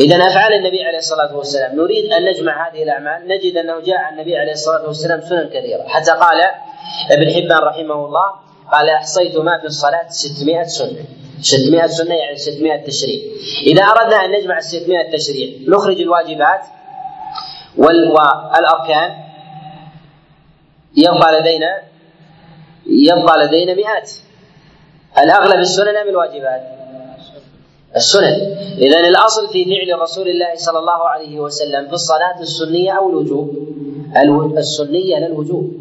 إذا أفعال النبي عليه الصلاة والسلام نريد أن نجمع هذه الأعمال نجد أنه جاء عن النبي عليه الصلاة والسلام سنن كثيرة. حتى قال ابن حبان رحمه الله قال أحصيت ما في الصلاة 600 سنة. 600 سنة يعني 600 تشريع. إذا أردنا أن نجمع ال 600 تشريع نخرج الواجبات والأركان يبقى لدينا يبقى لدينا مئات. الأغلب السنن أم الواجبات؟ السنن. إذا الأصل في فعل رسول الله صلى الله عليه وسلم في الصلاة السنية أو الوجوب. السنية لا الوجوب.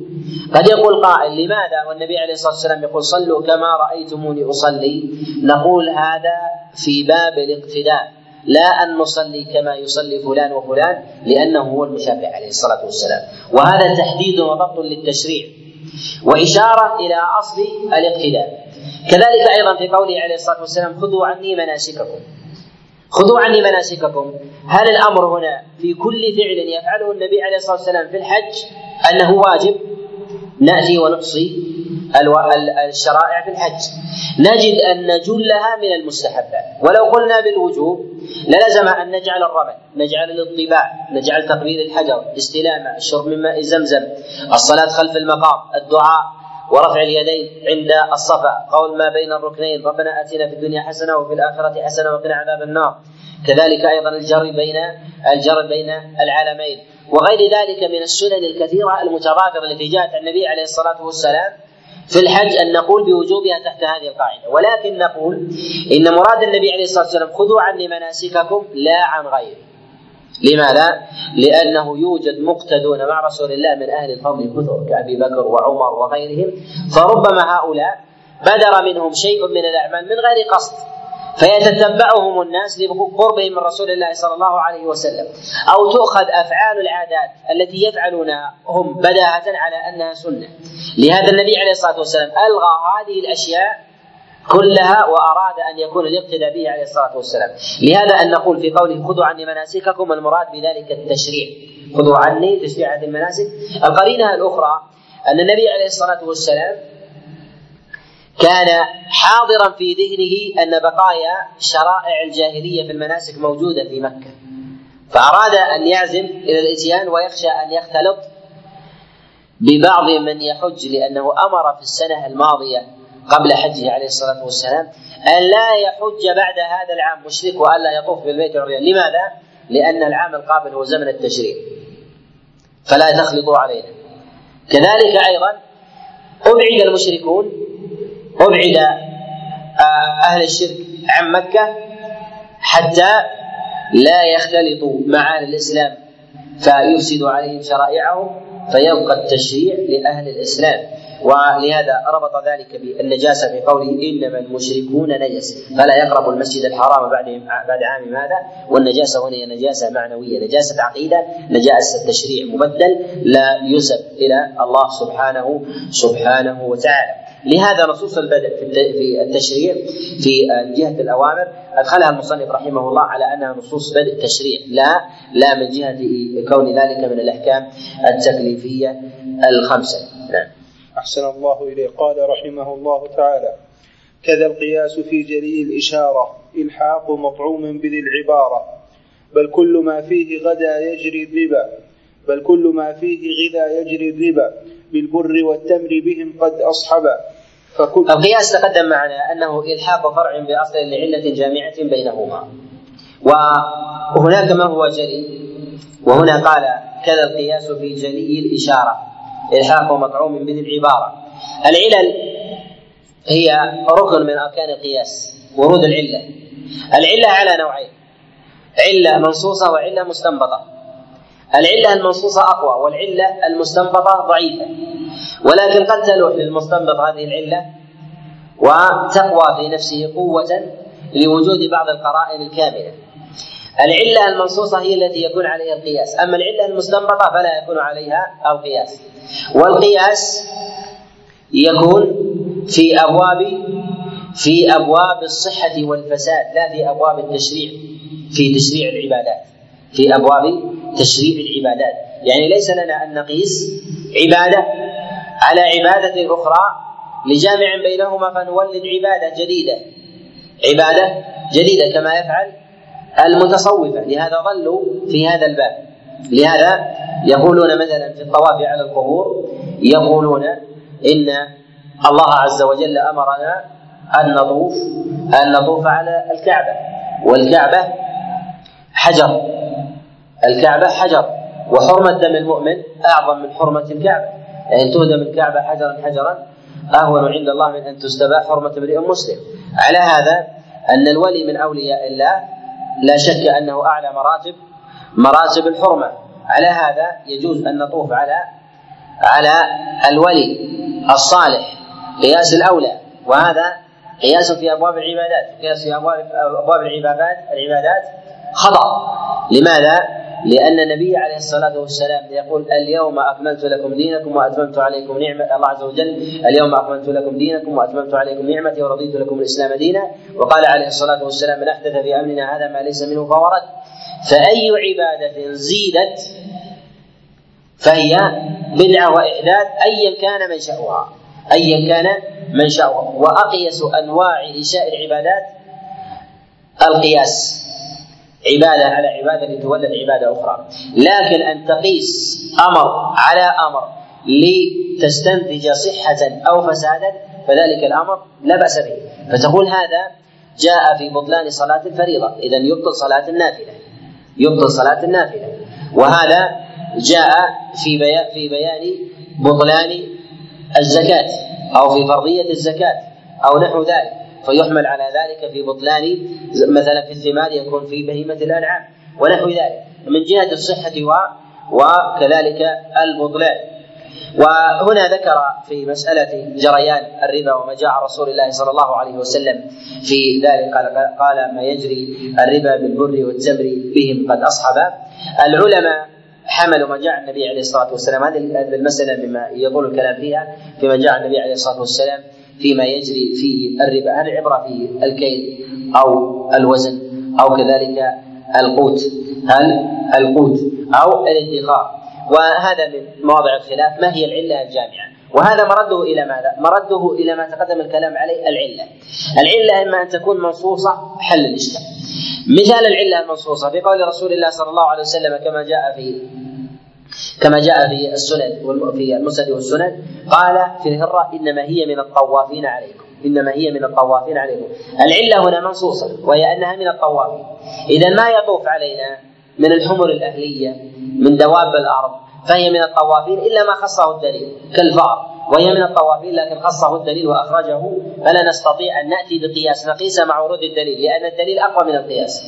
قد يقول قائل لماذا؟ والنبي عليه الصلاة والسلام يقول صلوا كما رأيتموني أصلي. نقول هذا في باب الاقتداء. لا أن نصلي كما يصلي فلان وفلان لأنه هو المشافع عليه الصلاة والسلام. وهذا تحديد وضبط للتشريع وإشارة إلى أصل الاقتداء. كذلك أيضا في قوله عليه الصلاة والسلام خذوا عني مناسككم. خذوا عني مناسككم. هل الأمر هنا في كل فعل يفعله النبي عليه الصلاة والسلام في الحج أنه واجب؟ نأتي ونقصي الشرائع في الحج. نجد أن جلها من المستحبات. ولو قلنا بالوجوب للزم أن نجعل الرمل نجعل الاطباع نجعل تقبيل الحجر استلامه الشرب من ماء زمزم الصلاة خلف المقام الدعاء ورفع اليدين عند الصفا قول ما بين الركنين ربنا آتنا في الدنيا حسنة وفي الآخرة حسنة وقنا عذاب النار. كذلك أيضا الجر بين الجر بين العالمين. وغير ذلك من السنن الكثيرة المتبادره التي جاءت عن النبي عليه الصلاة والسلام في الحج أن نقول بوجوبها تحت هذه القاعدة. ولكن نقول إن مراد النبي عليه الصلاة والسلام خذوا عني مناسككم لا عن غيره. لماذا؟ لأنه يوجد مقتدون مع رسول الله من أهل الفضل كثر كأبي بكر وعمر وغيرهم فربما هؤلاء بدر منهم شيء من الأعمال من غير قصد. فيتتبعهم الناس لقربهم من رسول الله صلى الله عليه وسلم. أو تؤخذ أفعال العادات التي يفعلونها هم بداهة على أنها سنة. لهذا النبي عليه الصلاة والسلام ألغى هذه الأشياء كلها وأراد أن يكون الاقتداء به عليه الصلاة والسلام. لهذا أن نقول في قوله خذوا عني مناسككم المراد بذلك التشريع. خذوا عني تشريع هذه المناسك. القرينة الأخرى أن النبي عليه الصلاة والسلام كان حاضرا في ذهنه أن بقايا شرائع الجاهلية في المناسك موجودة في مكة فأراد أن يعزم إلى الإتيان ويخشى أن يختلط ببعض من يحج لأنه أمر في السنة الماضية قبل حجه عليه الصلاة والسلام أن لا يحج بعد هذا العام مشرك والا يطوف بالبيت العريان، لماذا؟ لأن العام القابل هو زمن التشريع. فلا تخلطوا علينا. كذلك أيضا أبعد المشركون ابعد آه، أهل الشرك عن مكة حتى لا يختلطوا مع أهل الإسلام فيفسدوا عليهم شرائعهم فيبقى التشريع لأهل الإسلام. ولهذا ربط ذلك بالنجاسة في قوله إنما المشركون نجس فلا يقرب المسجد الحرام بعد بعد عام ماذا؟ والنجاسة هنا هي نجاسة معنوية، نجاسة عقيدة، نجاسة تشريع مبدل لا ينسب إلى الله سبحانه سبحانه وتعالى. لهذا نصوص البدء في التشريع في جهة الأوامر أدخلها المصنف رحمه الله على أنها نصوص بدء تشريع لا لا من جهة كون ذلك من الأحكام التكليفية الخمسة نعم. أحسن الله إليه. قال رحمه الله تعالى كذا القياس في جلي الإشارة إلحاق مطعوم بذي العبارة. بل كل ما فيه غدا يجري الربا بل كل ما فيه غذا يجري الربا. بالبر والتمر بهم قد أصحبا. فكل القياس تقدم معنا أنه إلحاق فرع بأصل لعلة جامعة بينهما. وهناك ما هو جلي وهنا قال كذا القياس في جلي الإشارة. إلحاق مطعوم به العبارة. العلل هي ركن من أركان القياس ورود العلة. العلة على نوعين علة منصوصة وعلة مستنبطة. العلة المنصوصة أقوى والعلة المستنبطة ضعيفة. ولكن قد تلوح للمستنبط هذه العلة وتقوى في نفسه قوة لوجود بعض القرائن الكاملة. العلة المنصوصة هي التي يكون عليها القياس. أما العلة المستنبطة فلا يكون عليها القياس. والقياس يكون في أبواب في أبواب الصحة والفساد لا في أبواب التشريع في تشريع العبادات. في أبواب تشريع العبادات. يعني ليس لنا أن نقيس عبادة على عبادة أخرى لجامع بينهما فنولد عبادة جديدة. عبادة جديدة كما يفعل المتصوفة. لهذا ظلوا في هذا الباب. لهذا يقولون مثلا في الطواف على القبور يقولون إن الله عز وجل أمرنا أن نطوف أن نطوف على الكعبة. والكعبة حجر. الكعبة حجر. وحرمة دم المؤمن أعظم من حرمة الكعبة. يعني تهدم الكعبة حجرا حجرا أهون عند الله من أن تستباح حرمة امرئ مسلم. على هذا أن الولي من أولياء الله لا شك أنه أعلى مراتب مراتب الحرمة. على هذا يجوز أن نطوف على على الولي الصالح قياس الأولى. وهذا قياس في أبواب العبادات قياس في أبواب أبواب العبادات العبادات خطأ. لماذا؟ لأن النبي عليه الصلاة والسلام يقول اليوم أكملت لكم دينكم وأتممت عليكم نعمة الله عز وجل اليوم أكملت لكم دينكم وأتممت عليكم نعمتي ورضيت لكم الإسلام دينا. وقال عليه الصلاة والسلام من أحدث في أمرنا هذا ما ليس منه فهو رد. فأي عبادة زيدت فهي بدعة وإحداث أيا كان منشأها أيا كان منشأها وأقيس أنواع إنشاء العبادات القياس. عبادة على عبادة لتولد عبادة أخرى. لكن أن تقيس أمر على أمر لتستنتج صحة أو فسادا فذلك الأمر لا بأس به. فتقول هذا جاء في بطلان صلاة الفريضة. إذا يبطل صلاة النافلة. يبطل صلاة النافلة. وهذا جاء في بيان في بيان بطلان الزكاة أو في فرضية الزكاة أو نحو ذلك. فيحمل على ذلك في بطلان مثلا في الثمار يكون في بهيمة الأنعام ونحو ذلك من جهة الصحة و وكذلك البطلان. وهنا ذكر في مسألة جريان الربا وما جاء رسول الله صلى الله عليه وسلم في ذلك قال, قال ما يجري الربا بالبر والتمر بهم قد أصحب العلماء حملوا ما جاء النبي عليه الصلاة والسلام. هذه المسألة مما يطول الكلام فيها فيما جاء النبي عليه الصلاة والسلام. فيما يجري فيه الربا هل العبره في الكيل أو الوزن أو كذلك القوت هل القوت أو الادخار وهذا من مواضع الخلاف ما هي العلة الجامعة وهذا مرده إلى ماذا؟ مرده إلى ما تقدم الكلام عليه العلة. العلة إما أن تكون منصوصة حل الاشكال. مثال العلة المنصوصة في قول رسول الله صلى الله عليه وسلم كما جاء في كما جاء في السنن في المسند والسنن قال في الهرة إنما هي من الطوافين عليكم إنما هي من الطوافين عليكم. العلة هنا منصوصة وهي أنها من الطوافين. إذا ما يطوف علينا من الحمر الأهلية من دواب الأرض فهي من الطوافين إلا ما خصه الدليل كالفار. وهي من الطوافين لكن خصه الدليل وأخرجه. فلا نستطيع أن نأتي بقياس نقيس مع ورود الدليل لأن الدليل أقوى من القياس.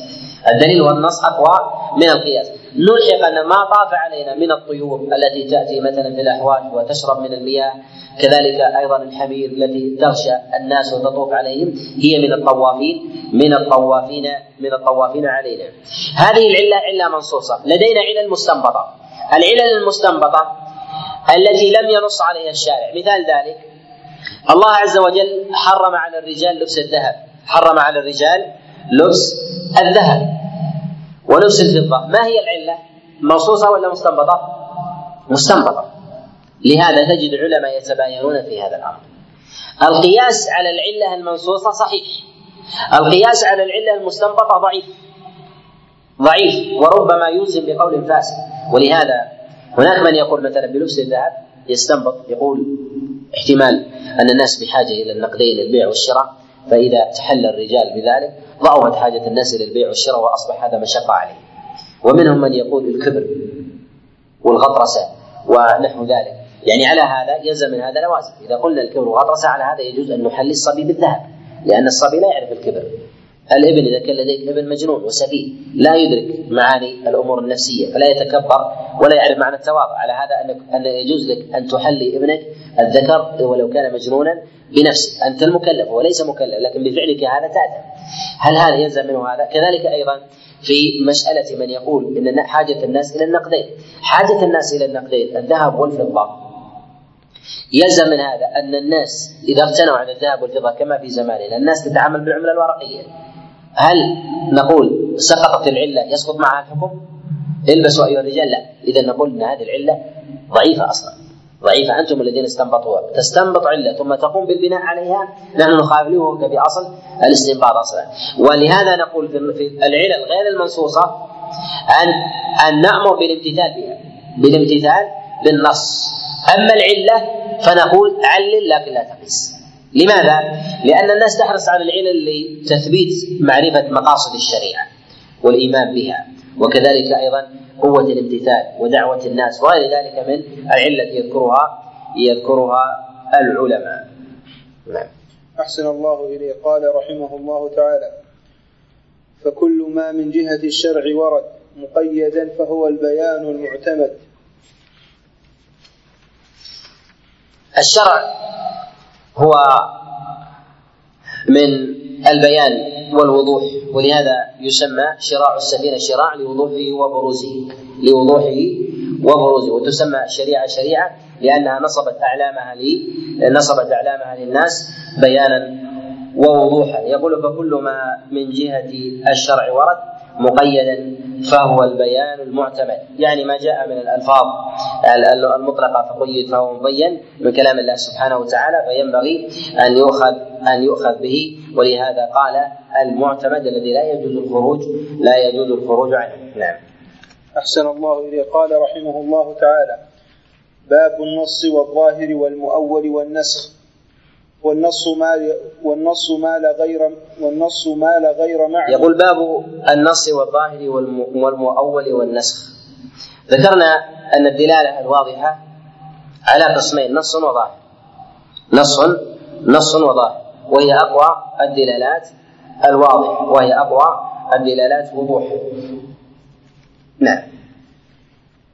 الدليل والنص أقوى من القياس. نلحق أن ما طاف علينا من الطيور التي تأتي مثلا في الاحواش وتشرب من المياه. كذلك أيضا الحمير التي تغشى الناس وتطوف عليهم هي من الطوافين من الطوافين من الطوافين علينا. هذه العلة علة منصوصة. لدينا علل مستنبطة. العلل المستنبطة التي لم ينص عليها الشارع. مثال ذلك الله عز وجل حرم على الرجال لبس الذهب. حرم على الرجال لبس الذهب. ولبس الفضة. ما هي العلة؟ منصوصة ولا مستنبطة؟ مستنبطة. لهذا تجد العلماء يتباينون في هذا الأمر. القياس على العلة المنصوصة صحيح. القياس على العلة المستنبطة ضعيف. ضعيف. وربما يلزم بقول فاسد. ولهذا هناك من يقول مثلا بلبس الذهب يستنبط يقول احتمال أن الناس بحاجة إلى النقدين البيع والشراء فإذا تحلى الرجال بذلك ضعفت حاجة الناس إلى البيع والشراء وأصبح هذا مشقة عليه ومنهم من يقول الكبر والغطرسة ونحو ذلك. يعني على هذا يلزم من هذا لوازم. إذا قلنا الكبر والغطرسة على هذا يجوز أن نحلي الصبي بالذهب لأن الصبي لا يعرف الكبر. الابن إذا كان لديك ابن مجنون وسفيه لا يدرك معاني الأمور النفسية فلا يتكبر ولا يعرف معنى التواضع. على هذا انك أن يجوز لك أن تحلي ابنك الذكر ولو كان مجنونا بنفسك أنت المكلف وليس مكلف لكن بفعلك هذا تاثم هل هذا يلزم منه هذا؟ كذلك أيضا في مسألة من يقول إن حاجة الناس إلى النقدين. حاجة الناس إلى النقدين الذهب والفضة. يلزم من هذا أن الناس إذا اقتنعوا على الذهب والفضة كما في زماننا الناس تتعامل بالعملة الورقية. هل نقول سقطت العلة يسقط معها الحكم؟ البسوا أيها الرجال لا. إذا نقول أن هذه العلة ضعيفة أصلا. ضعيفة أنتم الذين استنبطوها. تستنبط علة ثم تقوم بالبناء عليها نحن نخالفك بأصل الاستنباط أصلا. ولهذا نقول في العلل غير المنصوصة أن أن نأمر بالامتثال بها. بالامتثال بالنص. أما العلة فنقول علل لكن لا تقيس. لماذا؟ لأن الناس تحرص على العلل لتثبيت معرفة مقاصد الشريعة والإيمان بها. وكذلك أيضا قوة الامتثال ودعوة الناس وغير ذلك من العلة يذكرها يذكرها العلماء. نعم. أحسن الله إليه. قال رحمه الله تعالى فكل ما من جهة الشرع ورد مقيدا فهو البيان المعتمد. الشرع هو من البيان والوضوح ولهذا يسمى شراع السفينة شراع لوضوحه وبروزه لوضوحه وبروزه وتسمى الشريعة شريعة لأنها نصبت أعلامها لي نصبت أعلامها للناس بيانا ووضوحا. يقول فكل ما من جهة الشرع ورد مقيدا فهو البيان المعتمد. يعني ما جاء من الألفاظ المطلقة فقيد فهو مبين من كلام الله سبحانه وتعالى فينبغي أن يؤخذ أن يؤخذ به ولهذا قال المعتمد الذي لا يجوز الخروج لا يجوز الخروج عنه. نعم. أحسن الله إليه. قال رحمه الله تعالى باب النص والظاهر والمؤول والنسخ. والنص ما والنص ما لا غير والنص ما لا غير معنى. يقول باب النص والظاهر والمؤول والنسخ. ذكرنا أن الدلالة الواضحة على قسمين نص وظاهر. نص نص وظاهر. وهي أقوى الدلالات الواضحة وهي أقوى الدلالات وضوحا نعم.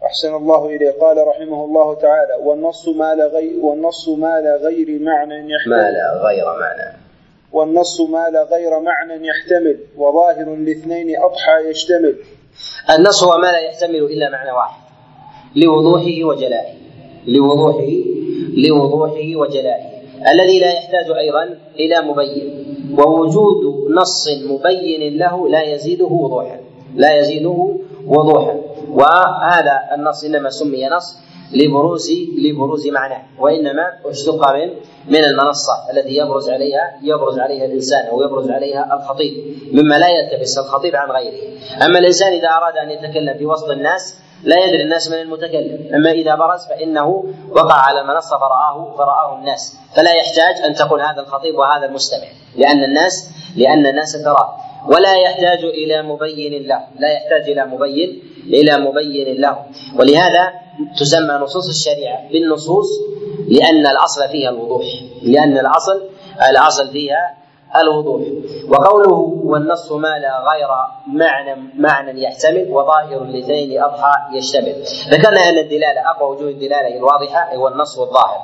أحسن الله إليه. قال رحمه الله تعالى والنص ما لا غير والنص ما لا غير معنى يحتمل. ما لا غير معنى. والنص ما لا غير معنى يحتمل وظاهر الاثنين أضحى يشتمل. النص هو ما لا يحتمل إلا معنى واحد لوضوحه وجلائه. لوضوحه لوضوحه وجلائه. الذي لا يحتاج أيضا إلى مبين. ووجود نص مبين له لا يزيده وضوحا. لا يزيده وضوحا. وهذا النص إنما سمي نص لبروز لبروز معناه. وإنما اشتق من من المنصة التي يبرز عليها يبرز عليها الإنسان أو يبرز عليها الخطيب. مما لا يلتبس الخطيب عن غيره. أما الإنسان إذا أراد أن يتكلم في وسط الناس لا يدري الناس من المتكلم. أما إذا برز فإنه وقع على المنصه فرآه فرآه الناس. فلا يحتاج أن تقول هذا الخطيب وهذا المستمع. لأن الناس لأن الناس تراه ولا يحتاج إلى مبين له. لا يحتاج إلى مبين إلى مبين له. ولهذا تسمى نصوص الشريعة بالنصوص لأن الأصل فيها الوضوح. لأن الاصل الأصل فيها الوضوح. وقوله والنص ما لا غير معنى معنى يحتمل وظاهر الاثنين أضحى يشتمل. ذكرنا أن الدلالة أقوى وجوه الدلالة الواضحة هو النص والظاهر.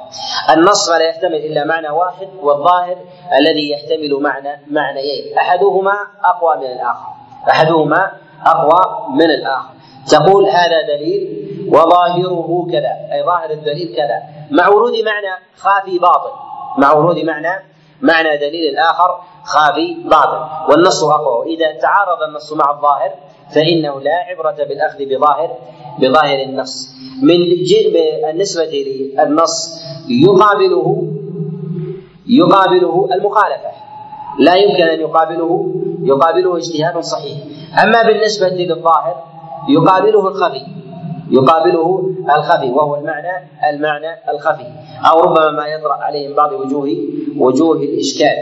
النص لا يحتمل إلا معنى واحد والظاهر الذي يحتمل معنى معنيين. أحدهما أقوى من الآخر. أحدهما أقوى من الآخر. تقول هذا دليل وظاهره كذا أي ظاهر الدليل كذا. مع ورود معنى خافي باطل. مع ورود معنى معنى دليل الآخر خافي باطل والنص أقوى. إذا تعارض النص مع الظاهر فإنه لا عبرة بالأخذ بظاهر بظاهر النص. من بالنسبة للنص يقابله يقابله المخالفة. لا يمكن أن يقابله يقابله اجتهاد صحيح. أما بالنسبة للظاهر يقابله الخفي. يقابله الخفي وهو المعنى المعنى الخفي. أو ربما ما يطرأ عليه من بعض وجوه وجوه الإشكال.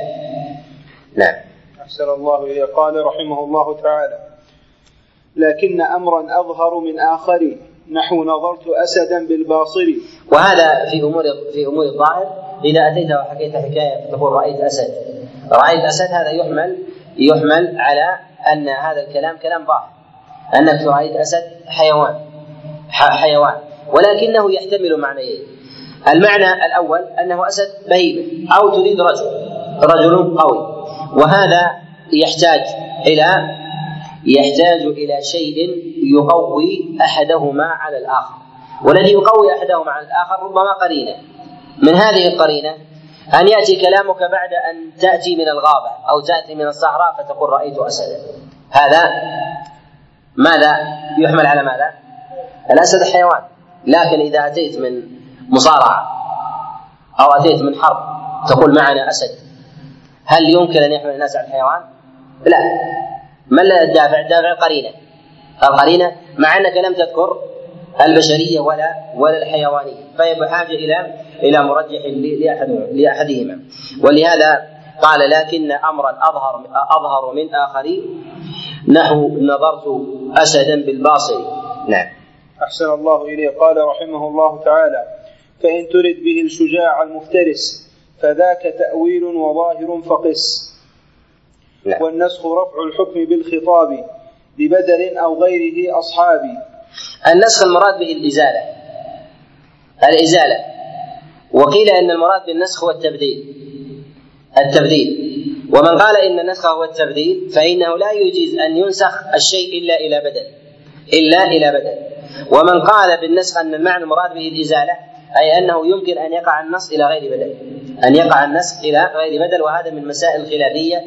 نعم. أحسن الله إليه. قال رحمه الله تعالى لكن أمرا أظهر من اخر نحو نظرت أسدا بالباصر. وهذا في أمور في أمور الظاهر. إذا أتيت وحكيت حكاية تقول رأيت اسد رأيت اسد هذا يحمل يحمل على أن هذا الكلام كلام ظاهر. أنك رأيت أسد حيوان. حيوان ولكنه يحتمل معنيين المعنى الأول أنه أسد بهيمة أو تريد رجل رجل قوي وهذا يحتاج إلى يحتاج إلى شيء يقوي أحدهما على الآخر والذي يقوي أحدهما على الآخر ربما قرينة. من هذه القرينة أن يأتي كلامك بعد أن تأتي من الغابة أو تأتي من الصحراء فتقول رأيت أسدا. هذا ماذا؟ يحمل على ماذا؟ الأسد حيوان. لكن إذا أتيت من مصارعة أو أتيت من حرب تقول معنا أسد هل يمكن أن يحمل الناس على الحيوان؟ لا. ما الدافع؟ الدافع القرينة. القرينة مع أنك لم تذكر البشرية ولا ولا الحيوانية. فهي بحاجة إلى إلى مرجح لأحدهما. ولهذا قال لكن أمرا أظهر أظهر من آخرين نحو نظرت أسدا بالباصر. نعم. أحسن الله إليه. قال رحمه الله تعالى فإن ترد به الشجاع المفترس فذاك تأويل وظاهر فقس. نعم. والنسخ رفع الحكم بالخطاب ببدل أو غيره أصحابي النسخ المراد به الإزالة. الإزالة. وقيل أن المراد بالنسخ هو التبديل. التبديل. ومن قال إن النسخ هو التبديل فإنه لا يجيز أن ينسخ الشيء إلا إلى بدل. إلا إلى بدل. ومن قال بالنسخ أن المعنى المراد به الإزالة أي أنه يمكن أن يقع النص إلى غير بدل. أن يقع النسخ إلى غير بدل وهذا من المسائل الخلافية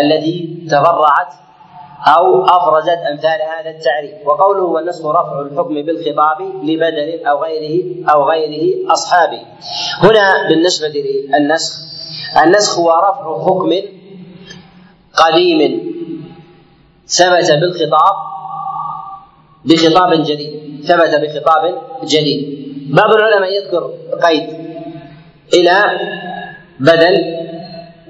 التي تفرعت أو أفرزت أمثال هذا التعريف. وقوله والنسخ رفع الحكم بالخطاب لبدل أو غيره أو غيره أصحابه. هنا بالنسبة للنسخ النسخ هو رفع حكم قديم ثبت بالخطاب بخطاب جديد. ثبت بخطاب جديد. بعض العلماء يذكر قيد إلى بدل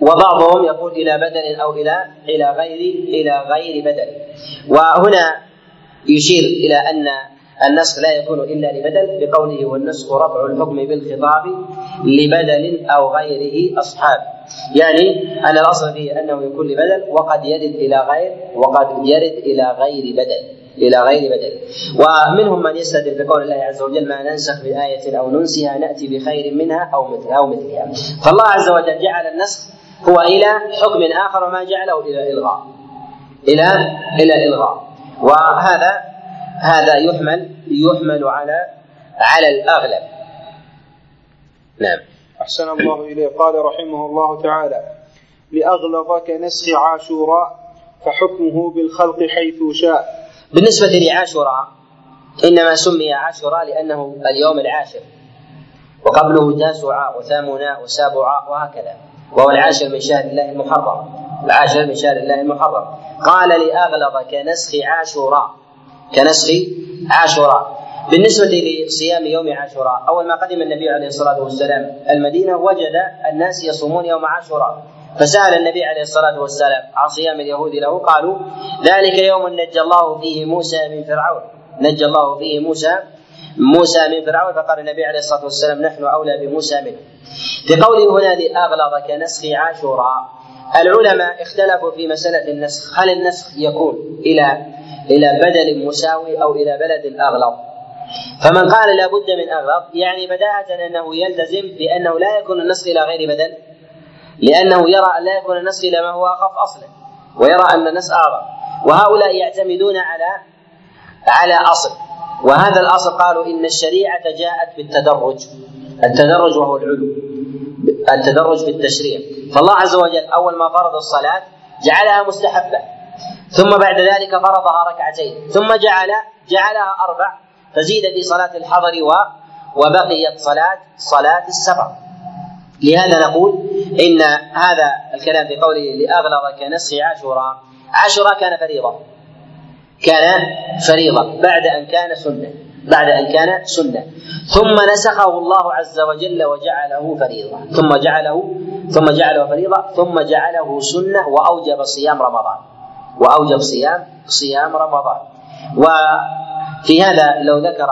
وبعضهم يقول إلى بدل أو إلى إلى غير إلى غير بدل. وهنا يشير إلى أن النسخ لا يكون إلا لبدل بقوله والنسخ رفع الحكم بالخطاب لبدل أو غيره أصحاب. يعني أن الأصل فيه أنه يكون لبدل وقد يرد إلى غير وقد يرد إلى غير بدل. إلى غير بدل. ومنهم من يستدل بقول الله عز وجل ما ننسخ بآية أو ننسها نأتي بخير منها أو مثل أو مثلها. فالله عز وجل جعل النسخ هو إلى حكم آخر وما جعله إلى إلغاء. إلى إلى إلغاء. وهذا هذا يحمل يحمل على على الأغلب. نعم. أحسن الله إليه قال رحمه الله تعالى لأغلظ كنسخ عاشوراء فحكمه بالخلق حيث شاء. بالنسبة لعاشوراء إنما سمي عاشوراء لأنه اليوم العاشر وقبله تاسعاء وثامناء وسابعاء وهكذا وهو العاشر من شهر الله المحرم. العاشر من شهر الله المحرم. قال لأغلظ كنسخ عاشوراء. كنسخ عاشوراء. بالنسبة لصيام يوم عاشوراء أول ما قدم النبي عليه الصلاة والسلام المدينة وجد الناس يصومون يوم عاشوراء. فسأل النبي عليه الصلاة والسلام عن صيام اليهود له قالوا ذلك يوم نجى الله فيه موسى من فرعون نجى الله فيه موسى موسى من فرعون فقال النبي عليه الصلاة والسلام نحن أولى بموسى منه. في قوله هنا لاغلظ كنسخ عاشوراء العلماء اختلفوا في مسألة النسخ، هل النسخ يكون إلى إلى بدل مساوي أو إلى بلد أغلظ؟ فمن قال لا بد من أغلظ يعني بداهة أنه يلتزم بأنه لا يكون النسخ إلى غير بدل لأنه يرى أن لا يكون النسخ إلى ما هو أخف أصلا ويرى أن النسخ اعظم وهؤلاء يعتمدون على على أصل. وهذا الأصل قالوا إن الشريعة جاءت بالتدرج. التدرج وهو العلو. التدرج في التشريع فالله عز وجل أول ما فرض الصلاة جعلها مستحبة. ثم بعد ذلك فرضها ركعتين. ثم جعل جعلها أربع. فزيد في صلاة الحضر و وبقيت صلاة صلاة السفر. لهذا نقول إن هذا الكلام في قوله لأغلظ كنسخ عاشوراء عاشوراء كان فريضه كان فريضة بعد أن كان سنة. بعد أن كان سنة. ثم نسخه الله عز وجل وجعله فريضة ثم جعله ثم جعله فريضة ثم جعله سنة وأوجب صيام رمضان. وأوجب صيام صيام رمضان. وفي هذا لو ذكر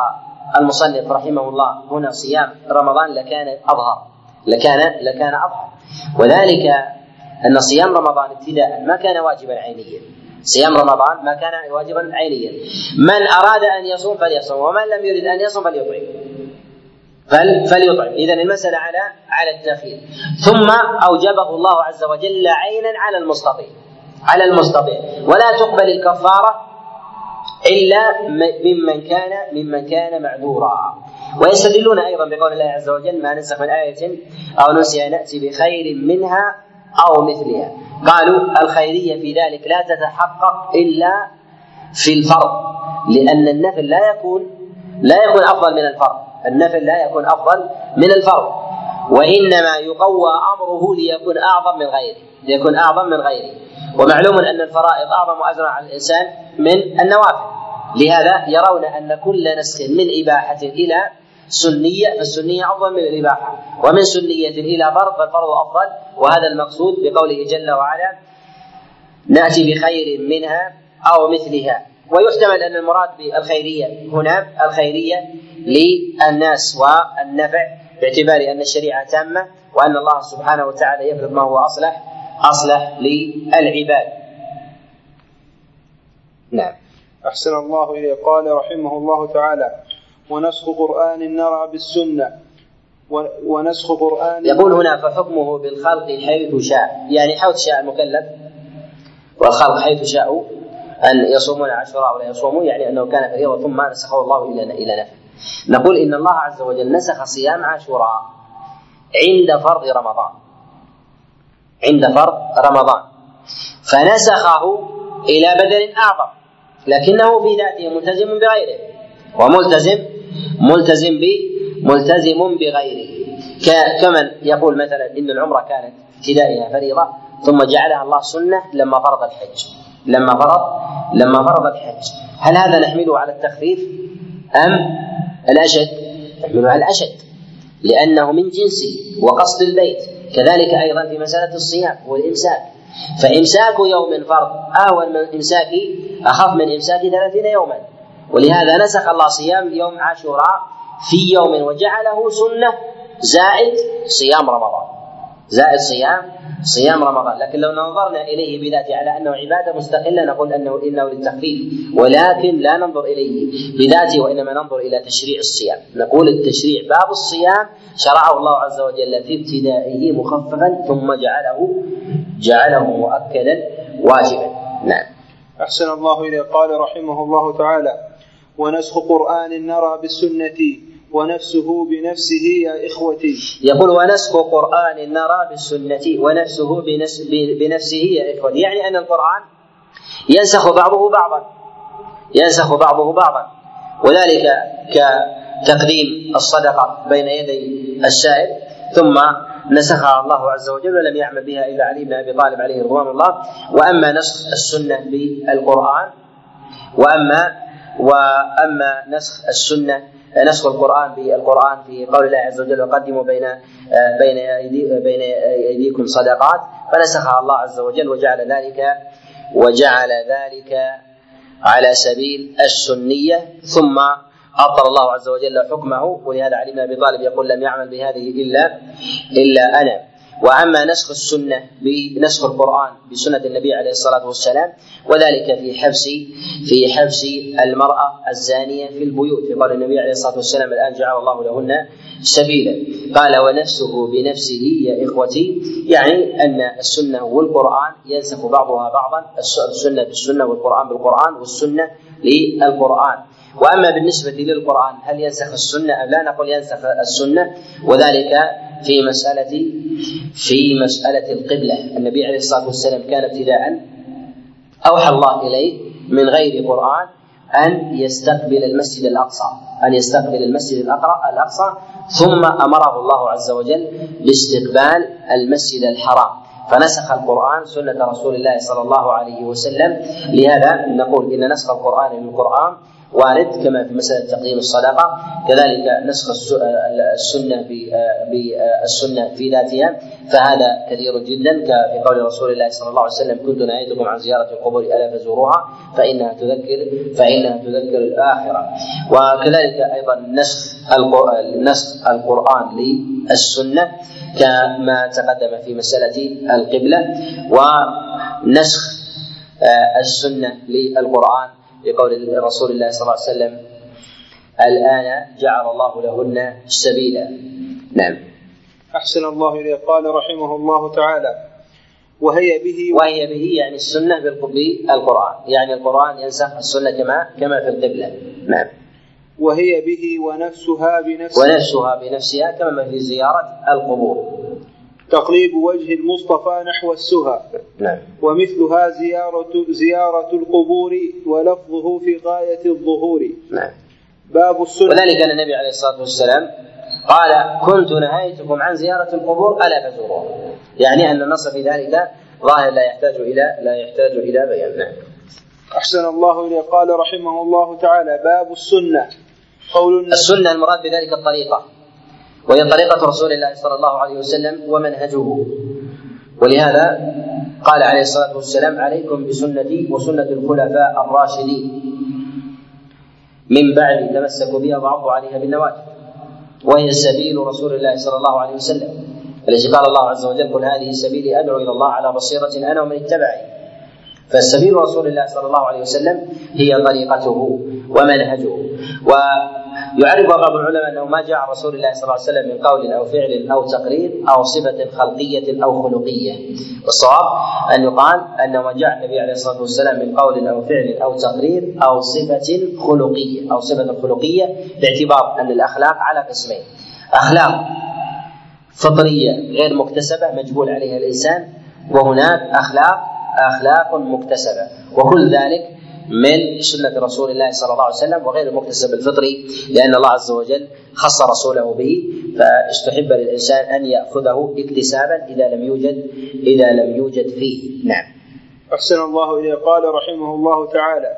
المصنف رحمه الله هنا صيام رمضان لكان أظهر. لكان لكان أظهر. وذلك أن صيام رمضان ابتداء ما كان واجبا عينيا. صيام رمضان ما كان واجبا عينيا. من أراد أن يصوم فليصوم ومن لم يرد أن يصوم فليطعم. فل فليطعم. اذا المسألة على على التاخير ثم أوجبه الله عز وجل عينا على المستطيع. على المستطيع. ولا تقبل الكفارة إلا ممن كان ممن كان معذورا. ويستدلون أيضا بقول الله عز وجل ما نسخ من آية أو نسي نأتي بخير منها أو مثلها. قالوا الخيرية في ذلك لا تتحقق إلا في الفرض لأن النفل لا يكون لا يكون أفضل من الفرض. النفل لا يكون أفضل من الفرض. وإنما يقوى أمره ليكون أعظم من غيره ليكون أعظم من غيره. ومعلوم أن الفرائض أعظم أجرا على الإنسان من النوافل. لهذا يرون أن كل نسخ من إباحة إلى سنية فالسنية أفضل من الإباحة. ومن سنية إلى فرض فالفرض أفضل. وهذا المقصود بقوله جل وعلا نأتي بخير منها أو مثلها. ويحتمل أن المراد بالخيرية هنا الخيرية للناس والنفع باعتبار أن الشريعة تامة وأن الله سبحانه وتعالى يفرض ما هو أصلح أصلح للعباد. نعم. أحسن الله إليه. قال رحمه الله تعالى ونسخ قرآن نرى بالسنة. ونسخ قرآن يقول هنا فحكمه بالخلق حيث شاء. يعني حيث شاء المكلف. والخلق حيث شاءوا أن يصومون عاشوراء ولا يصومون يعني أنه كان فريضة ثم نسخه الله إلى إلى نفسه نقول إن الله عز وجل نسخ صيام عاشوراء عند فرض رمضان. عند فرض رمضان. فنسخه إلى بدل أعظم. لكنه في ذاته ملتزم بغيره. وملتزم ملتزم ب ملتزم بغيره. كمن يقول مثلا إن العمرة كانت ابتدائها فريضة ثم جعلها الله سنة لما فرض الحج لما فرض لما فرض الحج هل هذا نحمله على التخفيف؟ أم الأشد؟ نحمله على الأشد. لأنه من جنسه وقصد البيت. كذلك أيضا في مسألة الصيام والإمساك. فإمساك يوم فرض. اهون من امساك أخف من إمساك ثلاثين يوما. ولهذا نسخ الله صيام يوم عاشوراء في يوم وجعله سنة. زائد صيام رمضان. زائد صيام صيام رمضان. لكن لو نظرنا إليه بذاته على أنه عبادة مستقلة نقول أنه إنه للتخفيف. ولكن لا ننظر إليه بذاته وإنما ننظر إلى تشريع الصيام. نقول التشريع باب الصيام شرعه الله عز وجل في ابتدائه مخففا ثم جعله جعله مؤكدا واجبا. نعم. أحسن الله إليه. قال رحمه الله تعالى ونسخ قرآن نرى بالسنة ونفسه بنفسه يا إخوتي. يقول ونسخ قرآن نرى بالسنة ونفسه بنفسه يا إخوتي. يعني أن القرآن ينسخ بعضه بعضا. ينسخ بعضه بعضا. وذلك كتقديم الصدقة بين يدي السائل ثم نسخها الله عز وجل ولم يعمل بها إلا علي بن أبي طالب عليه رضوان الله. وأما نسخ السنة بالقرآن واما وأما نسخ السنة نسخ القرآن بالقرآن في قول الله عز وجل وقدموا بين بين بين أيديكم صدقات فنسخها الله عز وجل وجعل ذلك وجعل ذلك على سبيل السنية. ثم أبطل الله عز وجل حكمه ولهذا علي بن أبي طالب يقول لم يعمل بهذه إلا إلا أنا. وأما نسخ السنة بنسخ القرآن بسنة النبي عليه الصلاة والسلام وذلك في حبس في حبس المرأة الزانية في البيوت. في قول النبي عليه الصلاة والسلام الآن جعل الله لهن سبيلا. قال ونفسه بنفسه يا إخوتي يعني أن السنة والقرآن ينسخ بعضها بعضا السنة بالسنة والقرآن بالقرآن والسنة للقرآن. وأما بالنسبة للقرآن هل ينسخ السنة أم لا؟ نقول ينسخ السنة وذلك في مساله في مسألة القبلة. النبي عليه الصلاة والسلام كان ابتداء أوحى الله إليه من غير قرآن أن يستقبل المسجد الأقصى أن يستقبل المسجد الأقصى ثم أمره الله عز وجل باستقبال المسجد الحرام. فنسخ القرآن سنة رسول الله صلى الله عليه وسلم. لهذا نقول إن نسخ القرآن للقرآن وارد كما في مسألة تقديم الصدقة. كذلك نسخ السنة بالسنة في ذاتها. فهذا كثير جدا. في قول رسول الله صلى الله عليه وسلم كنت نهيتكم عن زيارة القبور ألا فزوروها فإنها تذكر فإنها تذكر الآخرة. وكذلك أيضا نسخ نسخ القرآن للسنة كما تقدم في مسألة القبلة. ونسخ السنة للقرآن لقول رسول الله صلى الله عليه وسلم الآن جعل الله لهن سبيلا. نعم. أحسن الله إليه. قال رحمه الله تعالى وهي به وهي به يعني السنة بالقرآن يعني القرآن ينسخ السنة كما كما في القبلة. نعم. وهي به ونفسها بنفسها. ونفسها بنفسها كما في زيارة القبور. تقليب وجه المصطفى نحو السهى. نعم. ومثلها زيارة زيارة القبور ولفظه في غاية الظهور. نعم. باب السنة. وذلك أن النبي عليه الصلاة والسلام قال كنت نهيتكم عن زيارة القبور ألا فزوروها يعني أن النص في ذلك ظاهر لا يحتاج إلى لا يحتاج إلى بيان. نعم. أحسن الله إليه قال رحمه الله تعالى باب السنة. قول السنة المراد بذلك الطريقة. وهي طريقة رسول الله صلى الله عليه وسلم ومنهجه. ولهذا قال عليه الصلاة والسلام عليكم بسنتي وسنة الخلفاء الراشدين. من بعد تمسكوا بها وعضوا عليها بالنواجذ. وهي سبيل رسول الله صلى الله عليه وسلم. التي قال الله عز وجل قل هذه سبيلي أدعو إلى الله على بصيرة أنا ومن اتبعني فالسبيل رسول الله صلى الله عليه وسلم هي طريقته ومنهجه. ويعرف بعض العلماء أنه ما جاء رسول الله صلى الله عليه وسلم من قول أو فعل أو تقرير أو صفة خلقية أو خلقية. والصواب أن يقال انه ما جاء النبي عليه الصلاة والسلام من قول أو فعل أو تقرير أو صفة خلقية أو صفة خلقية باعتبار أن الأخلاق على قسمين. أخلاق فطرية غير مكتسبة مجبول عليها الإنسان وهناك أخلاق أخلاق مكتسبة وكل ذلك من سنة رسول الله صلى الله عليه وسلم وغير المكتسب الفطري لأن الله عز وجل خص رسوله به فاستحب للإنسان أن يأخذه اكتسابا إذا لم يوجد إذا لم يوجد فيه. نعم. أحسن الله إليه. قال رحمه الله تعالى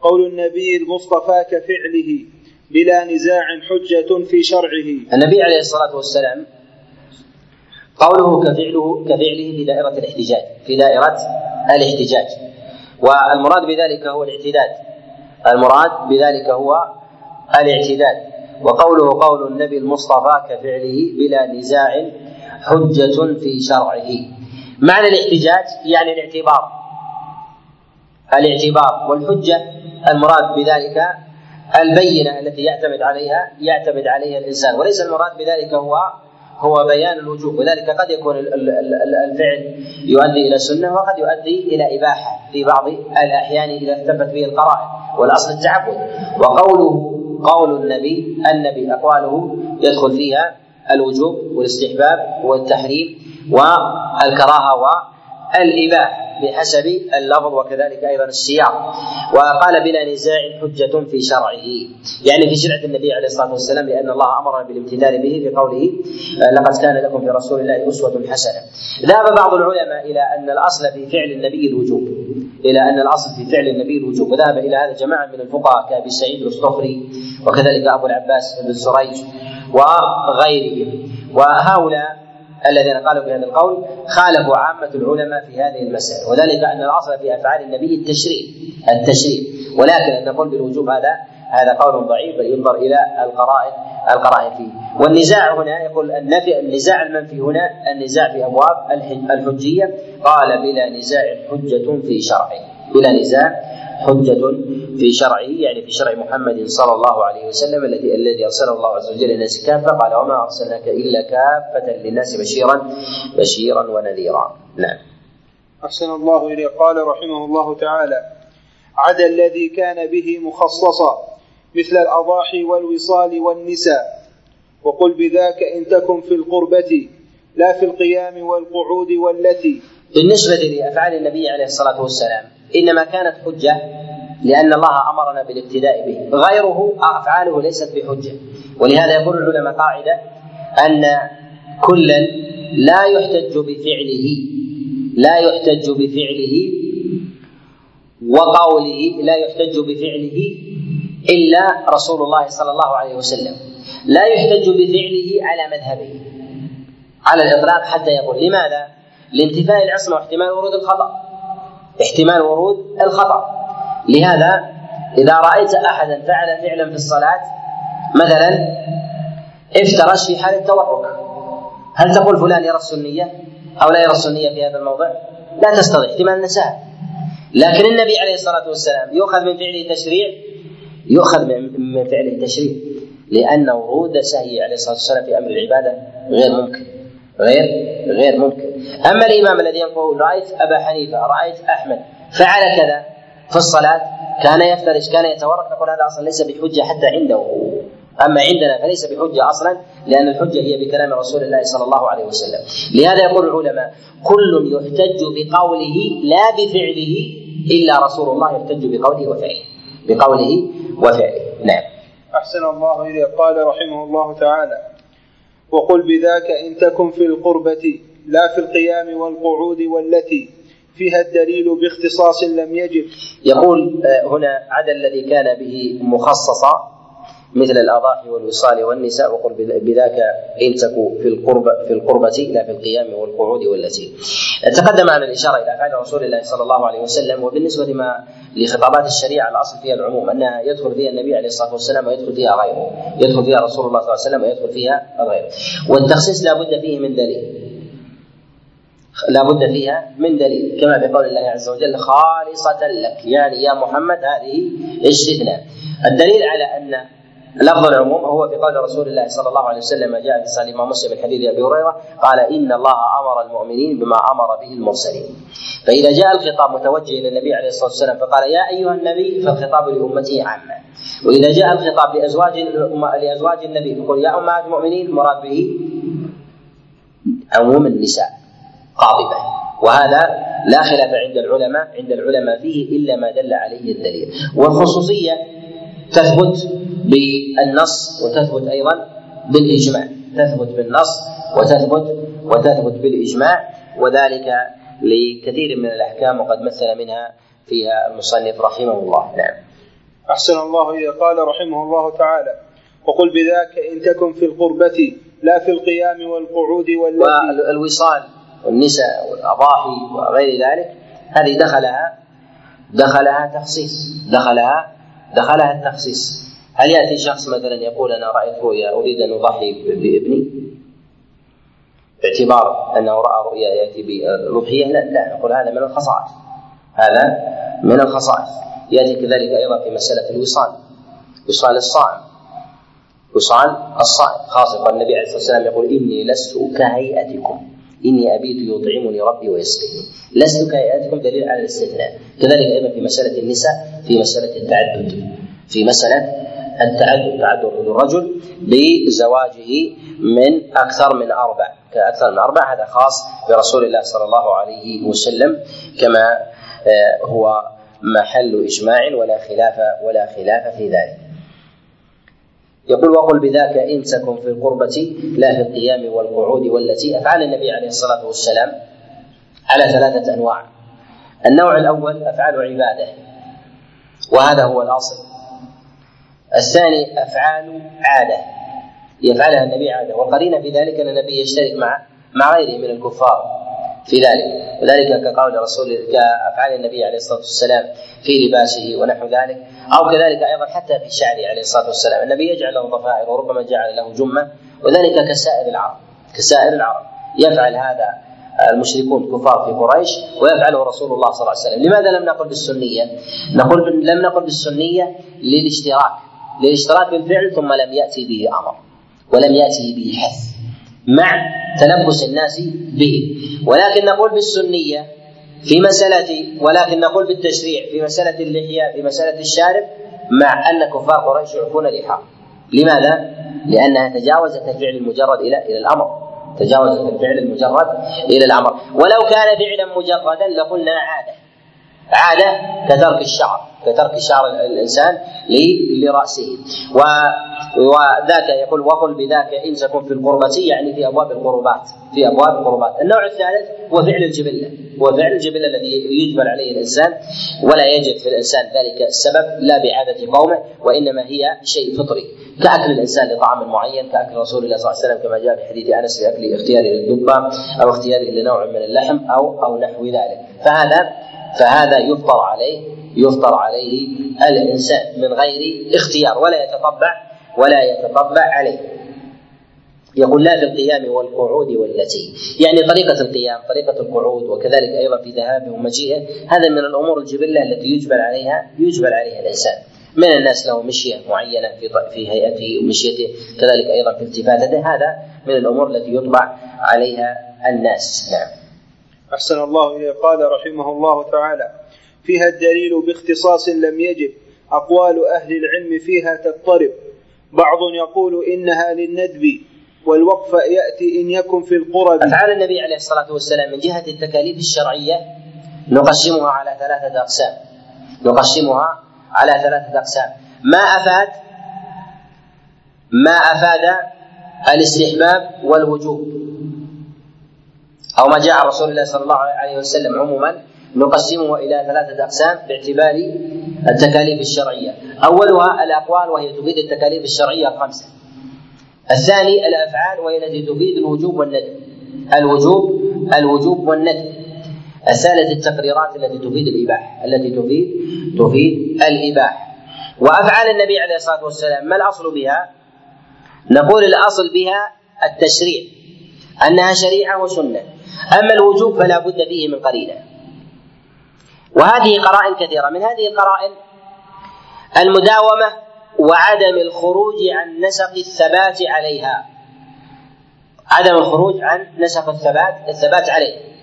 قول النبي المصطفى كفعله بلا نزاع حجة في شرعه. النبي عليه الصلاة والسلام قوله كفعله كفعله في دائرة الاحتجاج في دائرة الاحتجاج. والمراد بذلك هو الاعتداد. المراد بذلك هو الاعتداد. وقوله قول النبي المصطفى كفعله بلا نزاع حجة في شرعه. معنى الاحتجاج يعني الاعتبار. الاعتبار والحجة المراد بذلك البينة التي يعتمد عليها يعتمد عليها الإنسان. وليس المراد بذلك هو هو بيان الوجوب. وذلك قد يكون الفعل يؤدي إلى سنه وقد يؤدي إلى إباحة في بعض الأحيان إذا اثبت به القرائن. والأصل التعبد. وقوله قول النبي النبي أقواله يدخل فيها الوجوب والاستحباب والتحريم والكراهة والاباحه بحسب اللفظ وكذلك أيضا السياق. وقال بلا نزاع حجة في شرعه. يعني في شرعة النبي عليه الصلاة والسلام لأن الله أمرنا بالامتثال به في قوله لقد كان لكم في رسول الله أسوة حسنة. ذهب بعض العلماء إلى أن الأصل في فعل النبي الوجوب. إلى أن الأصل في فعل النبي الوجوب. وذهب إلى هذا جماعة من الفقهاء كأبي سعيد الأسطخري وكذلك أبو العباس بن سريج وغيرهم. وهؤلاء الذين قالوا بهذا القول خالفوا عامة العلماء في هذه المسألة وذلك أن الأصل في أفعال النبي التشريع التشريع ولكن أن نقول بالوجوب هذا هذا قول ضعيف ينظر إلى القرائن القرائن فيه. والنزاع هنا يقول النفي النزاع المنفي هنا النزاع في أبواب الحجية. قال بلا نزاع حجة في شرعه. بلا نزاع حجة في شرعه يعني في شرع محمد صلى الله عليه وسلم الذي الذي أرسله الله عز وجل للناس كافة. قال وما أرسلناك إلا كافة للناس بشيرا بشيرا ونذيرا. نعم. أحسن الله إليه. قال رحمه الله تعالى عدا الذي كان به مخصصا مثل الأضاحي والوصال والنساء. وقل بذاك إن تكن في القربة لا في القيام والقعود والتي بالنسبة لأفعال النبي عليه الصلاة والسلام إنما كانت حجة لأن الله أمرنا بالابتداء به. غيره أفعاله ليست بحجة. ولهذا يقول العلماء قاعدة أن كلا لا يحتج بفعله لا يحتج بفعله وقوله لا يحتج بفعله إلا رسول الله صلى الله عليه وسلم. لا يحتج بفعله على مذهبه على الإطلاق حتى يقول. لماذا؟ لانتفاء العصمة واحتمال ورود الخطأ. احتمال ورود الخطأ. لهذا إذا رأيت أحدا فعل فعلا في الصلاة مثلا افترش في حال التورك هل تقول فلان يرى السنية؟ أو لا يرى السنية في هذا الموضع؟ لا تستطيع احتمال نساء. لكن النبي عليه الصلاة والسلام يؤخذ من فعله تشريع؟ يؤخذ من فعله تشريع. لأن ورود سهي عليه الصلاة والسلام في أمر العبادة غير ممكن. غير غير ممكن. أما الإمام الذي يقول رأيت أبا حنيفة رأيت أحمد فعل كذا في الصلاة كان يفترش كان يتورك نقول هذا أصلا ليس بحجة حتى عنده. أما عندنا فليس بحجة أصلا لأن الحجة هي بكلام رسول الله صلى الله عليه وسلم. لهذا يقول العلماء كل يحتج بقوله لا بفعله إلا رسول الله يحتج بقوله وفعله. بقوله وفعله. نعم. أحسن الله إليه. قال رحمه الله تعالى وقل بذاك إن تكن في القربة لا في القيام والقعود والتي فيها الدليل باختصاص لم يجب يقول آه، هنا عدا الذي كان به مخصصا مثل الأضاحي والوصال والنساء وقل بذاك إن تكو في القربة في القربة لا في القيام والقعود والتي. تقدم عن الإشارة إلى افعال رسول الله صلى الله عليه وسلم وبالنسبة لما لخطابات الشريعة الأصل فيها العموم انها يدخل فيها النبي عليه الصلاة والسلام ويدخل فيها غيره، يدخل فيها رسول الله صلى الله عليه وسلم ويدخل فيها غيره. والتخصيص لا بد فيه من دليل. لا بد فيها من دليل كما في قول الله عز وجل خالصة لك يعني يا محمد هذه استثناء الدليل على أن لفظ العموم هو في قول رسول الله صلى الله عليه وسلم جاء في صحيح مسلم من حديث أبي هريرة قال إن الله أمر المؤمنين بما أمر به المرسلين. فإذا جاء الخطاب متوجه إلى النبي عليه الصلاة والسلام فقال يا أيها النبي فالخطاب لامته عامة. وإذا جاء الخطاب لأزواج لأزواج النبي فقل يا أمهات المؤمنين المراد به عموم النساء قاطبة وهذا لا خلاف عند العلماء عند العلماء فيه إلا ما دل عليه الدليل والخصوصية تثبت بالنص وتثبت أيضا بالإجماع. تثبت بالنص وتثبت وتثبت بالإجماع وذلك لكثير من الأحكام وقد مثل منها فيها المصنف رحمه الله. نعم. أحسن الله إليه قال رحمه الله تعالى وقل بذاك إن تكن في القربة لا في القيام والقعود والتي والوصال والنساء والأضاحي وغير ذلك هذه دخلها دخلها تخصيص دخلها دخلها التخصيص هل يأتي شخص مثلا يقول أنا رأيت رؤيا أريد أن أضحي بابني؟ باعتبار أنه رأى رؤيا يأتي بالاضحيه لا لا نقول هذا من الخصائص. هذا من الخصائص. يأتي كذلك أيضا في مسألة الوصال وصال الصائم. وصال الصائم. خاصة النبي عليه الصلاة والسلام يقول إني لست كهيئتكم. إني أبيت يطعمني ربي ويسقيني. لست كهيئتكم دليل على الاستثناء. كذلك أيضا في مسألة النساء. في مسألة التعدد في مسألة التعدد تعدد الرجل بزواجه من أكثر من أربع كأكثر من أربع هذا خاص برسول الله صلى الله عليه وسلم كما آه، هو محل إجماع ولا خلاف ولا خلاف في ذلك. يقول وقل بذاك ان تكن في القربة لا في القيام والقعود والتي افعال النبي عليه الصلاة والسلام على ثلاثة أنواع. النوع الأول أفعال عبادة وهذا هو الأصل. الثاني أفعال عادة. يفعلها النبي عادة. والقرينه في ذلك أن النبي يشترك مع مع غيره من الكفار في ذلك. وذلك كقول رسول كأفعال النبي عليه الصلاة والسلام في لباسه ونحو ذلك. أو كذلك أيضا حتى في شعره عليه الصلاة والسلام. النبي يجعل له ضفائر وربما جعل له جمة وذلك كسائر العرب. كسائر العرب. يفعل هذا المشركون كفار في قريش ويفعله رسول الله صلى الله عليه وسلم. لماذا لم نقل بالسنية؟ نقول لم نقل بالسنية للاشتراك للاشتراك بالفعل ثم لم يأتي به أمر ولم يأتي به حث مع تلبس الناس به. ولكن نقول بالسنية في مسألة ولكن نقول بالتشريع في مسألة اللحية في مسألة الشارب مع أن كفار قريش يعفون لحاهم لماذا؟ لأنها تجاوزت الفعل المجرد إلى إلى الأمر. تجاوزت الفعل المجرد إلى الأمر. ولو كان فعلا مجردا لقلنا عادة. عادة كترك الشعر كترك شعر الإنسان لرأسه. وذاك يقول وقل بذاك إن تكن في القربة يعني في أبواب القربات في أبواب القربات. النوع الثالث هو فعل الجبلة. هو فعل الجبلة الذي يجبل عليه الإنسان ولا يجد في الإنسان ذلك السبب لا بعادة قومه وإنما هي شيء فطري. كأكل الإنسان لطعام معين كأكل رسول الله صلى الله عليه وسلم كما جاء في حديث أنس في أكل اختياره للدبة أو اختياره لنوع من اللحم أو أو نحو ذلك. فهذا فهذا يفطر عليه يفطر عليه الإنسان من غير اختيار ولا يتطبع ولا يتطبع عليه. يقول لا في القيام والقعود والتي. يعني طريقة القيام طريقة القعود وكذلك أيضا في ذهابه ومجيئه هذا من الأمور الجبلة التي يجبل عليها يجبل عليها الإنسان. من الناس له مشية معينة في في هيئته ومشيته كذلك أيضا في التفاتته هذا من الأمور التي يطبع عليها الناس. نعم. أحسن الله إليه. قال رحمه الله تعالى فيها الدليل باختصاص لم يجب أقوال أهل العلم فيها تضطرب. بعض يقول إنها للندب والوقف يأتي إن يكن في القرب. أفعال النبي عليه الصلاة والسلام من جهة التكاليف الشرعية نقسمها على ثلاثة أقسام. نقسمها على ثلاثة أقسام. ما أفاد؟ ما أفاد الاستحباب والوجوب. أو ما جاء رسول الله صلى الله عليه وسلم عموما نقسمه إلى ثلاثة أقسام باعتبار التكاليف الشرعية. أولها الأقوال وهي تفيد التكاليف الشرعية الخمسة. الثاني الأفعال وهي التي تفيد الوجوب والندب الوجوب الوجوب والندب الثالث التقريرات التي تفيد الإباحة التي تفيد تفيد الإباحة وأفعال النبي عليه الصلاة والسلام ما الأصل بها؟ نقول الأصل بها التشريع أنها شريعة وسنة. أما الوجوب فلا بد فيه من قرينة. وهذه قرائن كثيرة. من هذه القرائن المداومة وعدم الخروج عن نسق الثبات عليها. عدم الخروج عن نسق الثبات الثبات عليه.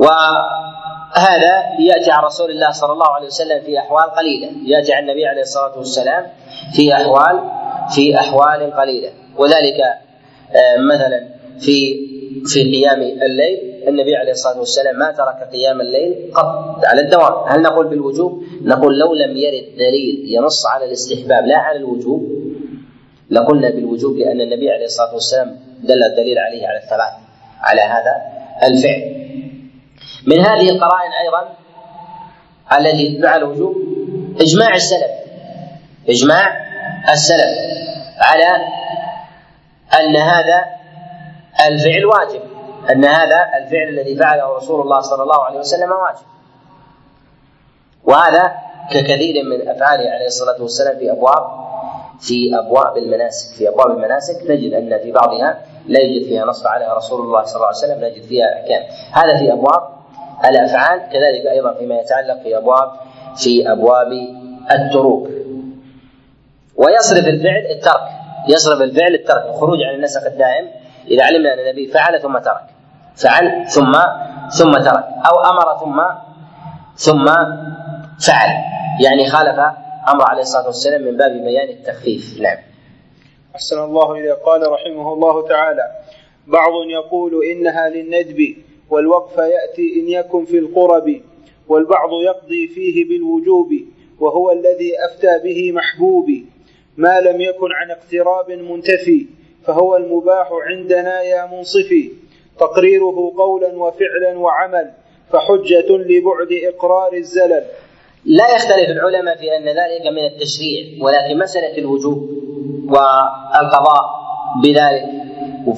وهذا ياتي عن رسول الله صلى الله عليه وسلم في أحوال قليلة. ياتي عن النبي عليه الصلاة والسلام في أحوال في أحوال قليلة. وذلك آه، مثلا في في قيام الليل النبي عليه الصلاة والسلام ما ترك قيام الليل قط على الدوام. هل نقول بالوجوب؟ نقول لو لم يرد دليل ينص على الاستحباب لا على الوجوب. لقلنا بالوجوب لأن النبي عليه الصلاة والسلام دل الدليل عليه على الثبات على هذا الفعل. من هذه القرائن أيضا التي مع الوجوب إجماع السلف إجماع السلف على أن هذا الفعل واجب أن هذا الفعل الذي فعله رسول الله صلى الله عليه وسلم واجب. وهذا ككثير من أفعاله عليه الصلاة والسلام في أبواب في أبواب المناسك في أبواب المناسك نجد أن في بعضها لا يوجد فيها نص عليها رسول الله صلى الله عليه وسلم نجد فيها أحكام. هذا في أبواب الأفعال كذلك أيضا فيما يتعلق في أبواب في أبواب التروك. ويصرف الفعل الترك يصرف الفعل الترك الخروج عن النسق الدائم إذا علمنا أن النبي فعل ثم ترك. فعل ثم ثم ترك. أو أمر ثم ثم فعل. يعني خالف أمر عليه الصلاة والسلام من باب بيان التخفيف. نعم. أحسن الله إذا قال رحمه الله تعالى بعض يقول إنها للندب والوقف يأتي إن يكن في القرب والبعض يقضي فيه بالوجوب وهو الذي أفتى به محبوبي ما لم يكن عن اقتراب منتفي فهو المباح عندنا يا منصفي. تقريره قولا وفعلا وعمل فحجة لبعد إقرار الزلل. لا يختلف العلماء في أن ذلك من التشريع ولكن مسألة الوجوب والقضاء بذلك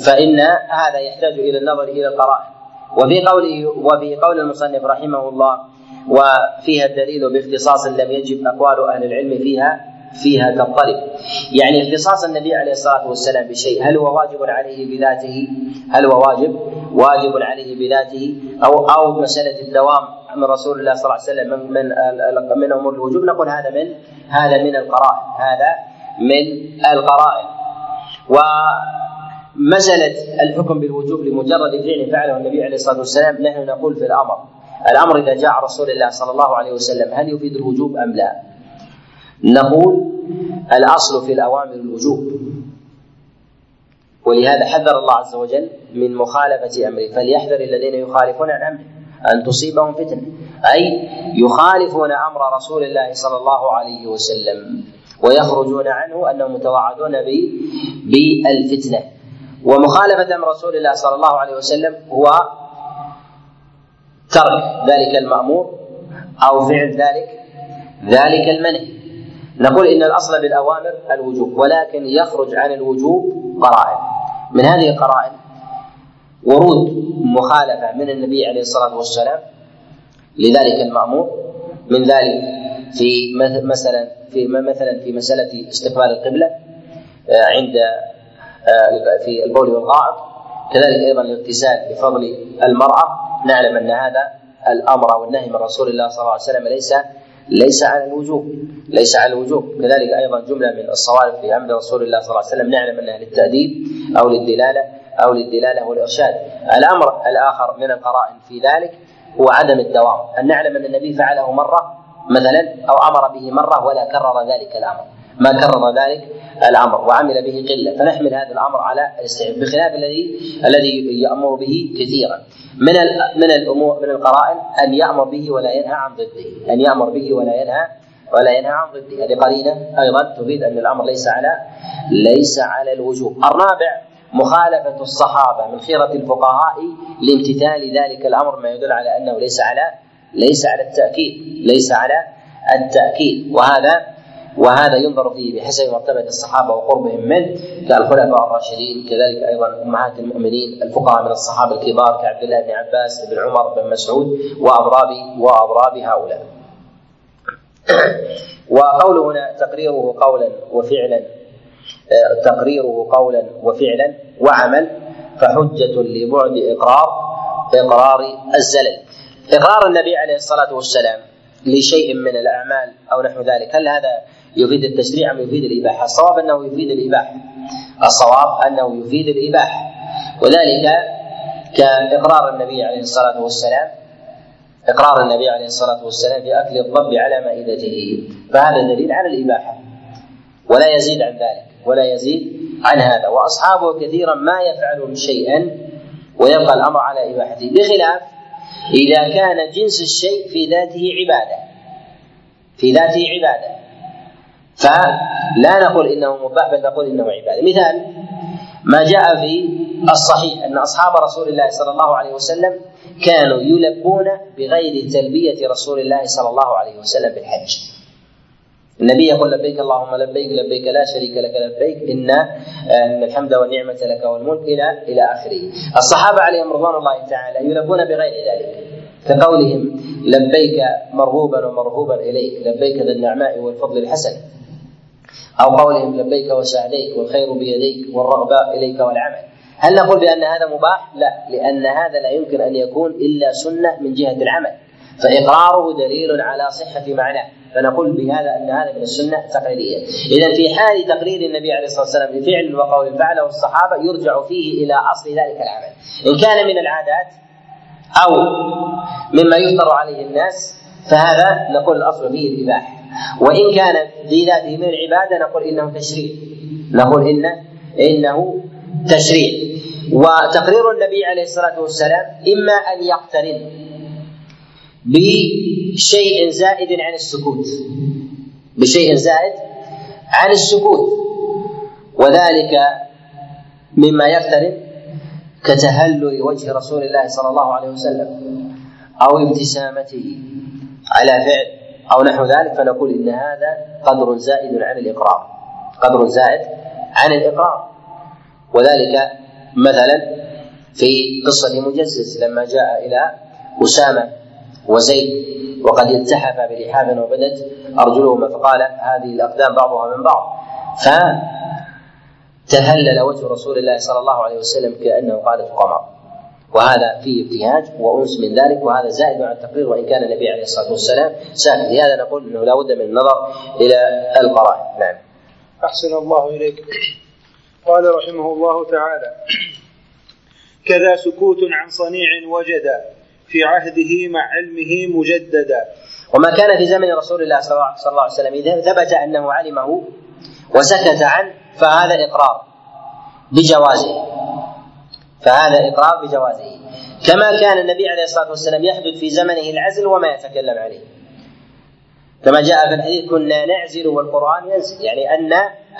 فإن هذا يحتاج إلى النظر إلى القرائن. وفي قوله وفي قول المصنف رحمه الله وفيها الدليل باختصاص لم يجب اقوال أهل العلم فيها فيها تضطرب يعني اختصاص النبي عليه الصلاة والسلام بشيء هل هو واجب عليه بذاته؟ هل هو واجب؟ واجب عليه بذاته؟ أو أو مسألة الدوام من رسول الله صلى الله عليه وسلم من من من أمور الوجوب. نقول هذا من هذا من القرائن هذا من القرائن. ومسألة الحكم بالوجوب لمجرد فعل فعله النبي عليه الصلاة والسلام. نحن نقول في الأمر الأمر إذا جاء رسول الله صلى الله عليه وسلم هل يفيد الوجوب أم لا؟ نقول الأصل في الأوامر الوجوب. ولهذا حذر الله عز وجل من مخالفة أمره. فليحذر الذين يخالفون عن أمره أن تصيبهم فتنة أي يخالفون أمر رسول الله صلى الله عليه وسلم ويخرجون عنه أنهم متوعدون بالفتنة. ومخالفة أمر رسول الله صلى الله عليه وسلم هو ترك ذلك المأمور أو فعل ذلك ذلك المنهي. نقول إن الأصل بالأوامر الوجوب ولكن يخرج عن الوجوب قرائن. من هذه القرائن ورود مخالفة من النبي عليه الصلاة والسلام لذلك المأمور. من ذلك في مثلا في مثلا في مسألة استقبال القبلة آه، عند في البول والغائط. كذلك أيضا الاغتسال بفضل المرأة. نعلم أن هذا الأمر والنهي من رسول الله صلى الله عليه وسلم ليس ليس على الوجوب ليس على الوجوب. كذلك أيضا جملة من الصوارف في أمر رسول الله صلى الله عليه وسلم. نعلم أنها للتأديب أو للدلالة أو للدلالة والإرشاد. الأمر الآخر من القرائن في ذلك هو عدم الدوام. أن نعلم أن النبي فعله مرة مثلا أو أمر به مرة ولا كرر ذلك الأمر. ما كرر ذلك الأمر وعمل به قلة. فنحمل هذا الأمر على الاستحباب بخلاف الذي الذي يأمر به كثيرا. من من الأمور من القرائن أن يأمر به ولا ينهى عن ضده. أن يأمر به ولا ينهى ولا ينهى عن ضده. هذه قرينة أيضا تفيد أن الأمر ليس على ليس على الوجوب. الرابع مخالفة الصحابة من خيرة الفقهاء لامتثال ذلك الأمر ما يدل على أنه ليس على ليس على التأكيد ليس على التأكيد. وهذا وهذا ينظر فيه بحسب مرتبة الصحابة وقربهم منه كالخلفاء الراشدين كذلك أيضا أمهات المؤمنين الفقهاء من الصحابة الكبار كعبد الله بن عباس بن عمر بن مسعود وأضراب وأضراب هؤلاء. [CLEARS THROAT] وقوله هنا تقريره قولا وفعلا تقريره قولا وفعلا وعمل فحجة لبعد إقرار إقرار الزلل. إقرار النبي عليه الصلاة والسلام لشيء من الأعمال أو نحو ذلك. هل هذا يفيد التشريع أم يفيد الإباحة؟ الصواب أنه يفيد الإباحة. الصواب أنه يفيد الإباحة. وذلك كإقرار النبي عليه الصلاة والسلام إقرار النبي عليه الصلاة والسلام أكل الضب على مائدته. فهذا دليل على الإباحة. ولا يزيد عن ذلك ولا يزيد عن هذا. وأصحابه كثيرا ما يفعلون شيئا ويبقى الأمر على إباحته. بخلاف إذا كان جنس الشيء في ذاته عبادة. في ذاته عبادة. فلا نقول إنه مباح بل نقول إنه عبادة. مثال ما جاء في الصحيح أن أصحاب رسول الله صلى الله عليه وسلم كانوا يلبون بغير تلبية رسول الله صلى الله عليه وسلم بالحج. النبي يقول لبيك اللهم لبيك لبيك لا شريك لك لبيك إن إن الحمد والنعمة لك والملك إلى إلى آخره. الصحابة عليهم رضوان الله تعالى يلبون بغير ذلك كقولهم لبيك مرغوبا ومرهوبا إليك لبيك ذا النعماء والفضل الحسن أو قولهم لبيك وسعديك والخير بيديك والرغباء إليك والعمل هل نقول بأن هذا مباح؟ لا لأن هذا لا يمكن أن يكون إلا سنة من جهة العمل فإقراره دليل على صحة معناه فنقول بهذا أن هذا من السنة تقريرية. إذا في حال تقرير النبي عليه الصلاة والسلام لفعل وقول فعله الصحابة يرجع فيه إلى أصل ذلك العمل. إن كان من العادات أو مما يفطر عليه الناس فهذا نقول الأصل فيه الإباحة. وإن كان في ذاته من العبادة نقول إنه تشريع. نقول إنه إنه تشريع. وتقرير النبي عليه الصلاة والسلام إما أن يقترن. بشيء زائد عن السكوت. بشيء زائد عن السكوت. وذلك مما يقترن كتهلل وجه رسول الله صلى الله عليه وسلم أو ابتسامته على فعل أو نحو ذلك فنقول إن هذا قدر زائد عن الإقرار. قدر زائد عن الإقرار. وذلك مثلا في قصة مجزز لما جاء إلى أسامة وزيد وقد التحف بلحاف وبدت أرجلهما فقال هذه الأقدام بعضها من بعض. فتهلل وجه رسول الله صلى الله عليه وسلم كأنه قالت قمر. وهذا فيه ابتهاج وأنس من ذلك وهذا زائد عن التقرير وإن كان النبي عليه الصلاة والسلام ساكت. لهذا نقول إنه لا بد من النظر إلى القرائن. نعم. أحسن الله إليك. قال رحمه الله تعالى كذا سكوت عن صنيع وجد في عهده مع علمه مجددا. وما كان في زمن رسول الله صلى الله عليه وسلم إذا ثبت أنه علمه وسكت عنه فهذا إقرار بجوازه. فهذا إقرار بجوازه. كما كان النبي عليه الصلاة والسلام يحدث في زمنه العزل وما يتكلم عليه. كما جاء في الحديث كنا نعزل والقرآن ينزل. يعني أن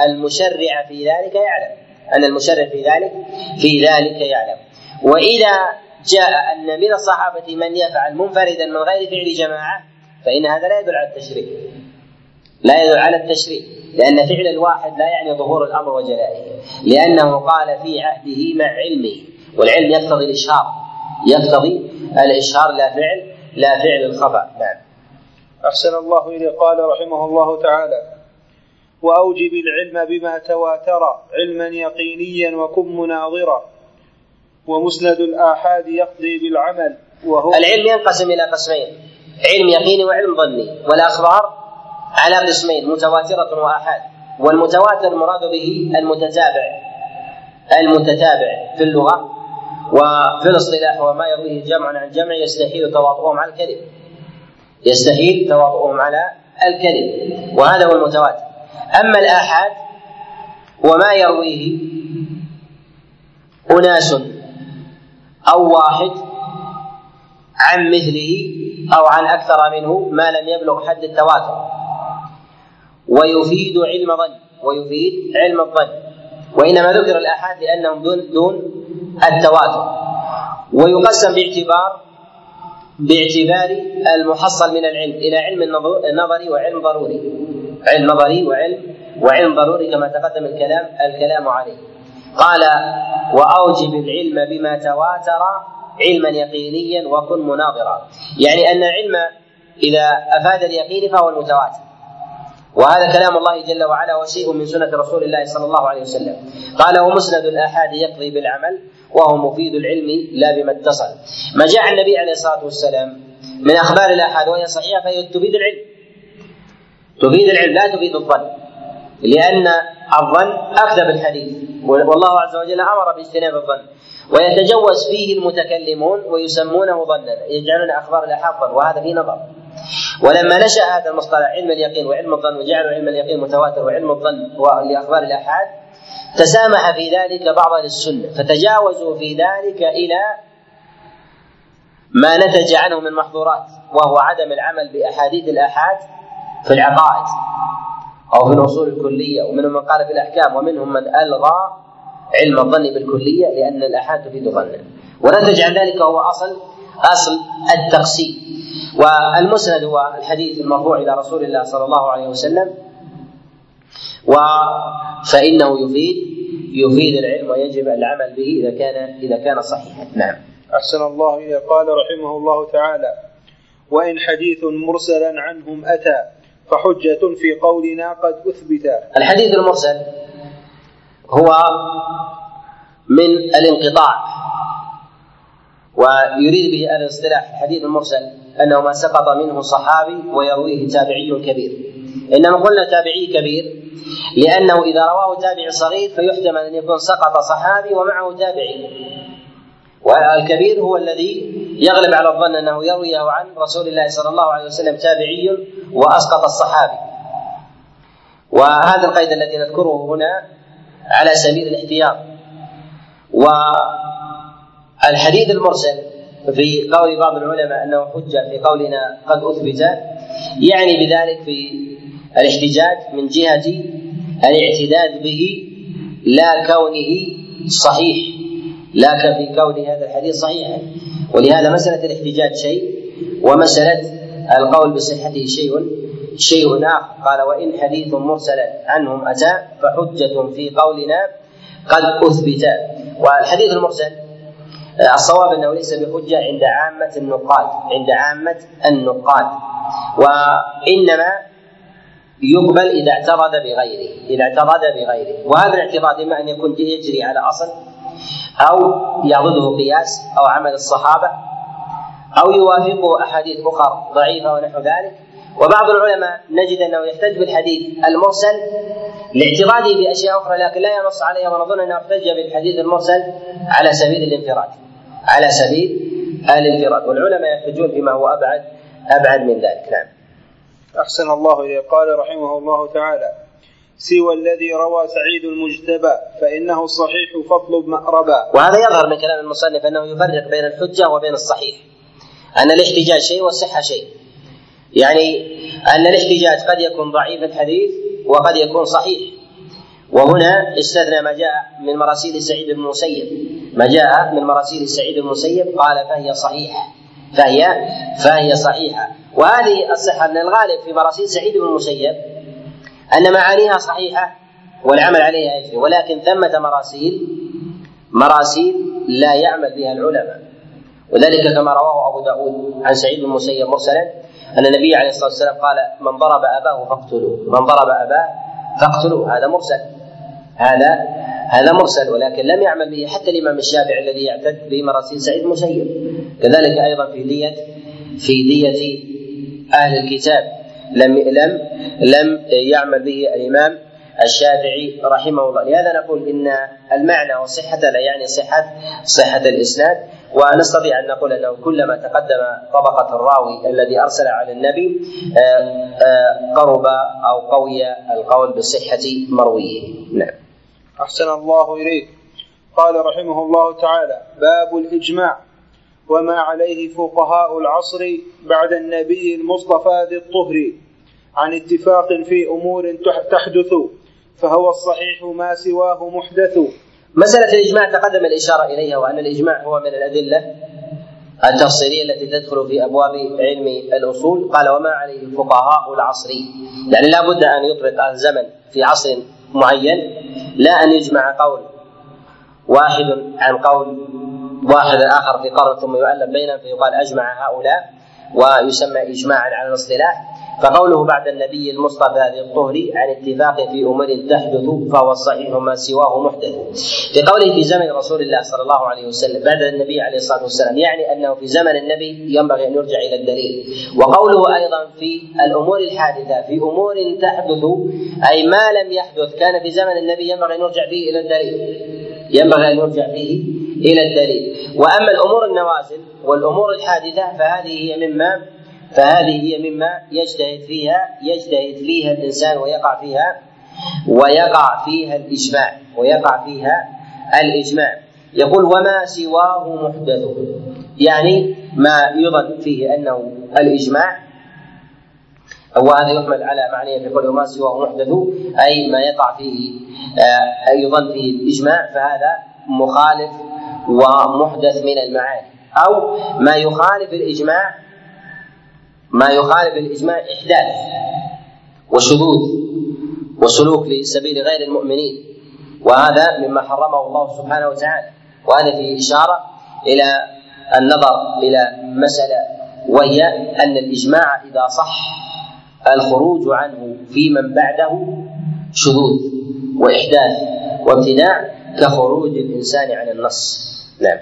المشرع في ذلك يعلم. أن المشرع في ذلك في ذلك يعلم. وإذا جاء أن من الصحابة من يفعل منفردا من غير فعل جماعة فإن هذا لا يدل على التشريع. لا يدل على التشريع لأن فعل الواحد لا يعني ظهور الأمر وجلائه. لأنه قال في عهده مع علمه والعلم يقتضي الإشهار. يقتضي الإشهار لا فعل لا فعل الخفاء نعم. أحسن الله إليه. قال رحمه الله تعالى وأوجب العلم بما تواتر علما يقينيا وكن مناظرا. ومسند الآحاد يقضي بالعمل وهو العلم ينقسم إلى قسمين. علم يقيني وعلم ظني والأخبار على قسمين متواترة وآحاد. والمتواتر المراد به المتتابع. المتتابع في اللغة وفي الاصطلاح وما يرويه جمع عن جمع يستحيل تواطؤهم على الكذب. يستحيل تواطؤهم على الكذب. وهذا هو المتواتر. أما الآحاد وما يرويه أناس أو واحد عن مثله أو عن أكثر منه ما لم يبلغ حد التواتر. ويفيد علم ظن ويفيد علم الظن. وإنما ذكر الأحاد لأنهم دون دون التواتر. ويقسم باعتبار باعتبار المحصل من العلم إلى علم النظري وعلم ضروري. علم نظري وعلم وعلم ضروري كما تقدم الكلام الكلام عليه. قال وأوجب العلم بما تواتر علما يقينيا وكن مناظرا. يعني أن العلم إذا أفاد اليقين فهو المتواتر. وهذا كلام الله جل وعلا وشيء من سنة رسول الله صلى الله عليه وسلم. قال ومسند الآحاد يقضي بالعمل وهو مفيد العلم لا بما اتصل. ما جاء النبي عليه الصلاة والسلام من أخبار الآحاد وهي صحيحة فهي تفيد العلم. تفيد العلم لا تفيد الظن. لأن الظن أكذب الحديث والله عز وجل أمر باجتناب الظن. ويتجوز فيه المتكلمون ويسمونه ظنا يجعلون أخبار الآحاد ظن وهذا فيه نظر. ولما نشأ هذا المصطلح علم اليقين وعلم الظن وجعلوا علم اليقين متواتر وعلم الظن لأخبار الاحاد تسامح في ذلك بعض أهل السنة فتجاوزوا في ذلك إلى ما نتج عنه من محظورات وهو عدم العمل بأحاديث الآحاد في العقائد. أو في الاصول الكلية ومنهم من قال في الأحكام ومنهم من ألغى علم الظن بالكلية لأن الأحاد تفيد ظنا ونتج عن ذلك هو أصل أصل التقسيم. والمسند هو الحديث المرفوع إلى رسول الله صلى الله عليه وسلم و فإنه يفيد يفيد العلم ويجب العمل به إذا كان إذا كان صحيحا. نعم. أحسن الله إلى قال رحمه الله تعالى وإن حديث مرسلا عنهم أتى فحجة في قولنا قد أثبت. الحديث المرسل هو من الانقطاع ويريد به أهل الاصطلاح الحديث المرسل أنه ما سقط منه صحابي ويرويه تابعي كبير. إنما قلنا تابعي كبير لأنه إذا رواه تابع صغير فيحتمل أن يكون سقط صحابي ومعه تابعي. والكبير هو الذي يغلب على الظن أنه يرويه عن رسول الله صلى الله عليه وسلم تابعي وأسقط الصحابي. وهذا القيد الذي نذكره هنا على سبيل الاحتياط. والحديث المرسل في قول بعض العلماء أنه حجة في قولنا قد أثبت يعني بذلك في الاحتجاج من جهة الاعتداد به لا كونه صحيح لا في كون هذا الحديث صحيحا. ولهذا مسألة الاحتجاج شيء ومسألة القول بصحته شيء شيء آخر. قال وإن حديث مرسلا عنهم أتى فحجة في قولنا قد أثبت. والحديث المرسل الصواب أنه ليس بحجة عند عامة النقاد عند عامة النقاد. وإنما يقبل إذا اعترض بغيره إذا اعترض بغيره. وهذا الاعتراض إما أن يكون يجري على أصل أو يعضده قياس أو عمل الصحابة أو يوافقه أحاديث أخرى ضعيفة ونحو ذلك. وبعض العلماء نجد أنه يحتج بالحديث المرسل لاعتراضه بأشياء أخرى لكن لا ينص عليها ونظن أنه احتج بالحديث المرسل على سبيل الانفراد. على سبيل الانفراد. والعلماء يحتجون بما هو ابعد أبعد من ذلك. نعم. أحسن الله اليه قال رحمه الله تعالى سوى الذي روى سعيد المجتبى فإنه الصحيح فاطلب مأربا. وهذا يظهر من كلام المصنف أنه يفرق بين الحجة وبين الصحيح. أن الاحتجاج شيء والصحة شيء. يعني أن الاحتجاج قد يكون ضعيف الحديث وقد يكون صحيح. وهنا استثنى ما جاء من مراسيل سعيد بن المسيب ما جاء من مراسيل سعيد بن المسيب قال فهي صحيحة. فهي فهي صحيحة. وهذه الصحة من الغالب في مراسيل سعيد بن المسيب أن معانيها صحيحة والعمل عليها يجري ولكن ثمة مراسيل مراسيل لا يعمل بها العلماء. وذلك كما رواه أبو داود عن سعيد بن المسيب مرسلا أن النبي عليه الصلاة والسلام قال من ضرب أباه فاقتلوه. من ضرب أباه فاقتلوه. هذا مرسل. هذا هذا مرسل. ولكن لم يعمل به حتى الإمام الشافعي الذي يعتد بمراسيل سعيد المسيب كذلك أيضا في دية في دية أهل الكتاب لم لم لم يعمل به الإمام الشافعي رحمه الله. لهذا نقول إن المعنى وصحة لا يعني صحة صحة الإسناد. ونستطيع أن نقول أنه كلما تقدم طبقة الراوي الذي أرسل على النبي آه، آه، قرب أو قوي القول بصحة مرويه. نعم. أحسن الله إليك. قال رحمه الله تعالى باب الإجماع. وما عليه فقهاء العصر بعد النبي المصطفى ذي الطهر. عن اتفاق في أمور تحدث فهو الصحيح ما سواه محدث. مسألة الإجماع تقدم الإشارة إليها وأن الإجماع هو من الأدلة التفصيلية التي تدخل في أبواب علم الأصول. قال وما عليه فقهاء العصر. يعني لا بد أن يطلق الزمن في عصر معين لا أن يجمع قول واحد عن قول واحد آخر في قرن ثم يؤلف بينهم فيقال أجمع هؤلاء ويسمى إجماعا على الاصطلاح. فقوله بعد النبي المصطفى ذي الطهر عن اتفاق في أمور تحدث فهو الصحيح ما سواه محدث. في قوله في زمن رسول الله صلى الله عليه وسلم بعد النبي عليه الصلاة والسلام يعني أنه في زمن النبي ينبغي أن يرجع إلى الدليل. وقوله أيضا في الأمور الحادثة في أمور تحدث أي ما لم يحدث كان في زمن النبي ينبغي أن يرجع فيه إلى الدليل. ينبغي أن يرجع فيه إلى الدليل. وأما الأمور النوازل والأمور الحادثة فهذه هي مما فهذه هي مما يجتهد فيها يجتهد فيها الإنسان ويقع فيها ويقع فيها الإجماع ويقع فيها الإجماع. يقول وما سواه محدث يعني ما يظن فيه أنه الإجماع وهذا يحمل على معنية في قوله ما سواه محدث أي ما يقع فيه آه، يظن فيه الإجماع فهذا مخالف ومحدث من المعاني. أو ما يخالف الإجماع ما يخالف الإجماع إحداث وشذوذ وسلوك في سبيل غير المؤمنين وهذا مما حرمه الله سبحانه وتعالى. وهذا فيه إشارة إلى النظر إلى مسألة وهي أن الإجماع إذا صح الخروج عنه في من بعده شذوذ وإحداث وابتداع كخروج الإنسان عن النص. نعم.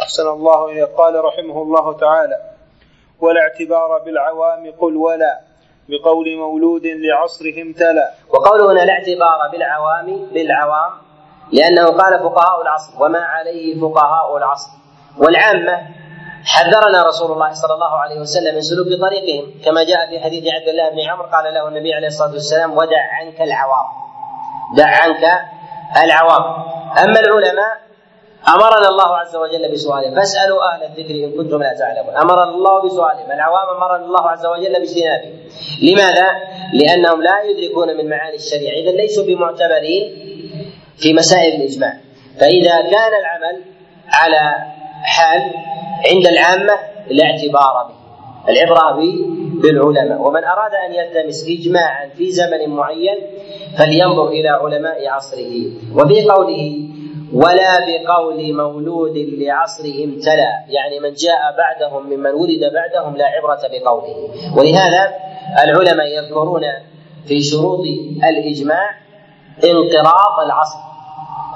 أحسن الله إليه. قال رحمه الله تعالى ولا اعتبار بالعوام قل ولا بقول مولود لعصرهم تلا. وقوله هنا لا اعتبار بالعوام بالعوام لأنه قال فقهاء العصر وما عليه فقهاء العصر. والعامة حذرنا رسول الله صلى الله عليه وسلم من سلوك طريقهم كما جاء في حديث عبد الله بن عمرو قال له النبي عليه الصلاة والسلام ودع عنك العوام. دع عنك العوام. أما العلماء أمرنا الله عز وجل بسؤاله فاسألوا أهل الذكر إن كنتم لا تعلمون. أمرنا الله بسؤاله العوام أمرنا الله عز وجل باجتنابه. لماذا؟ لأنهم لا يدركون من معاني الشريعة اذا ليسوا بمعتبرين في مسائل الإجماع. فإذا كان العمل على حال عند العامة لا اعتبار به العبرة بالعلماء. ومن أراد أن يلتمس اجماعا في زمن معين فلينظر إلى علماء عصره. وفي قوله ولا بقول مولود لعصرهم تلا يعني من جاء بعدهم ممن ولد بعدهم لا عبرة بقوله. ولهذا العلماء يذكرون في شروط الإجماع انقراض العصر.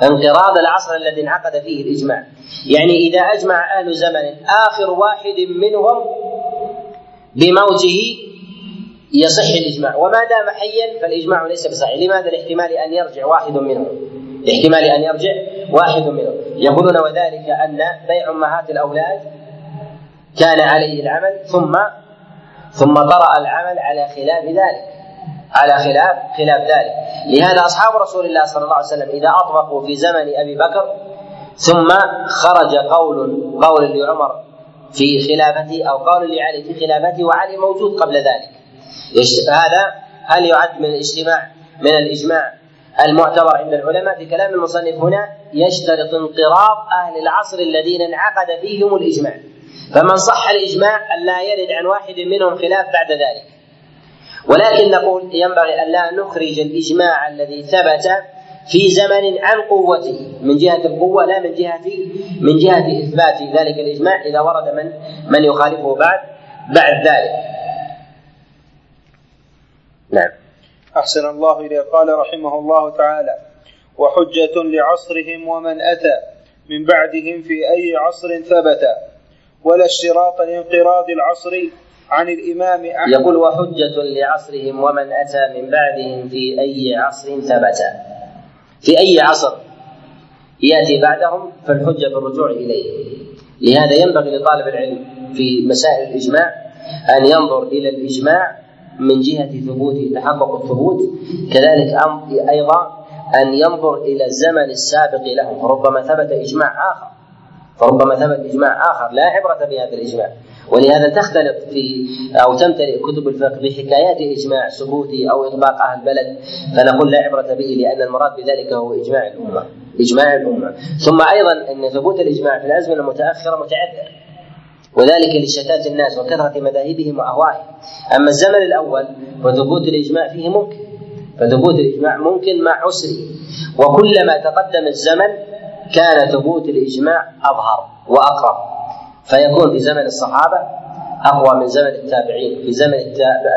انقراض العصر الذي انعقد فيه الإجماع. يعني إذا أجمع أهل زمن آخر واحد منهم بموته يصح الإجماع. وما دام حيا فالإجماع ليس بصحيح. لماذا؟ الاحتمال أن يرجع واحد منهم. لاحتمال أن يرجع واحد منهم. يقولون وذلك أن بيع أمهات الأولاد كان عليه العمل ثم ثم طرأ العمل على خلاف ذلك. على خلاف خلاف ذلك. لهذا أصحاب رسول الله صلى الله عليه وسلم إذا أطبقوا في زمن أبي بكر ثم خرج قول قول لعمر في خلافته أو قول لعلي في خلافته وعلي موجود قبل ذلك. هذا هل يعد من الاجتماع من الإجماع المعتبر عند العلماء في كلام المصنف هنا يشترط انقراض أهل العصر الذين انعقد فيهم الإجماع. فمن صح الإجماع أن لا يرد عن واحد منهم خلاف بعد ذلك. ولكن نقول ينبغي أن لا نخرج الإجماع الذي ثبت في زمن عن قوته من جهة القوة لا من جهة من جهة إثبات ذلك الإجماع إذا ورد من من يخالفه بعد بعد ذلك. نعم. أحسن الله إليه. قال رحمه الله تعالى وحجة لعصرهم ومن أتى من بعدهم في أي عصر ثبت ولا اشتراط لانقراض العصر عن الإمام أحمد. يقول وحجة لعصرهم ومن أتى من بعدهم في أي عصر ثبت. في أي عصر يأتي بعدهم فالحجة بالرجوع إليه. لهذا ينبغي لطالب العلم في مسائل الإجماع أن ينظر إلى الإجماع من جهة ثبوته تحقق الثبوت. كذلك أيضا أن ينظر إلى الزمن السابق له فربما ثبت إجماع آخر. فربما ثبت إجماع آخر. لا عبرة بهذا الإجماع. ولهذا تختلط في أو تمتلئ كتب الفقه بحكايات إجماع سكوتي أو إطباق أهل البلد. فنقول لا عبرة به لأن المراد بذلك هو إجماع الأمة. إجماع الأمة. ثم أيضا أن ثبوت الإجماع في الأزمنة المتاخره متعذر وذلك لشتات الناس وكثرة مذاهبهم وأهوائهم. أما الزمن الأول فثبوت الإجماع فيه ممكن. فثبوت الإجماع ممكن مع عسره. وكلما تقدم الزمن كان ثبوت الإجماع أظهر وأقرب. فيكون في زمن الصحابة أقوى من زمن التابعين في زمن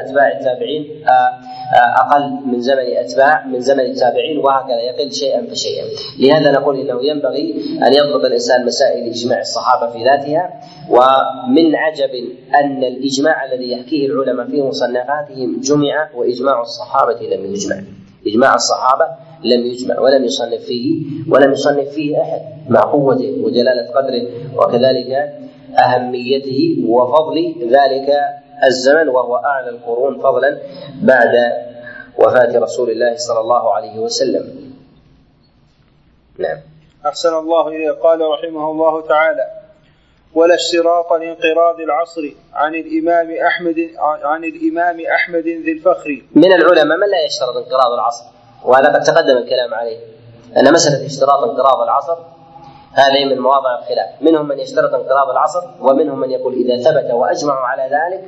أتباع التابعين آه، أقل من زمن أتباع من زمن التابعين وهكذا يقل شيئا فشيئا. لهذا نقول إنه ينبغي أن يضبط الإنسان مسائل إجماع الصحابة في ذاتها ومن عجب أن الإجماع الذي يحكيه العلماء في مصنفاتهم جمع وإجماع الصحابة لم يجمع. إجماع الصحابة لم يجمع ولم يصنف فيه ولم يصنف فيه أحد. مع قوته وجلاله قدره وكذلك أهميته وفضل ذلك الزمن وهو أعلى القرون فضلا بعد وفاة رسول الله صلى الله عليه وسلم. نعم. أحسن الله إليه قال رحمه الله تعالى: ولا اشتراط لانقراض العصر عن الإمام أحمد عن الإمام أحمد ذي الفخر. من العلماء من لا يشترط انقراض العصر وهذا قد تقدم الكلام عليه ان مساله اشتراط انقراض العصر هذه من مواضع الخلاف. منهم من يشترط انقراض العصر ومنهم من يقول إذا ثبت وأجمعوا على ذلك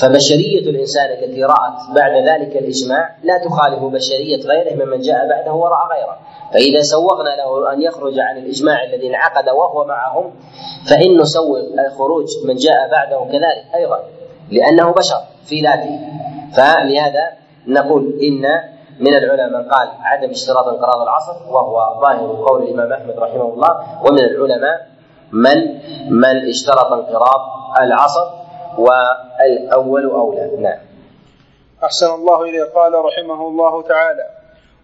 فبشرية الإنسان التي رأت بعد ذلك الإجماع لا تخالف بشرية غيره ممن جاء بعده ورأى غيره. فإذا سوغنا له أن يخرج عن الإجماع الذي انعقد وهو معهم فإن نسوغ خروج من جاء بعده كذلك أيضا لأنه بشر في ذاته. فلهذا نقول إن من العلماء من قال عدم اشتراط انقراض العصر وهو ظاهر قول الإمام أحمد رحمه الله ومن العلماء من من اشترط انقراض العصر والأول أولى. نعم. أحسن الله إليه. قال رحمه الله تعالى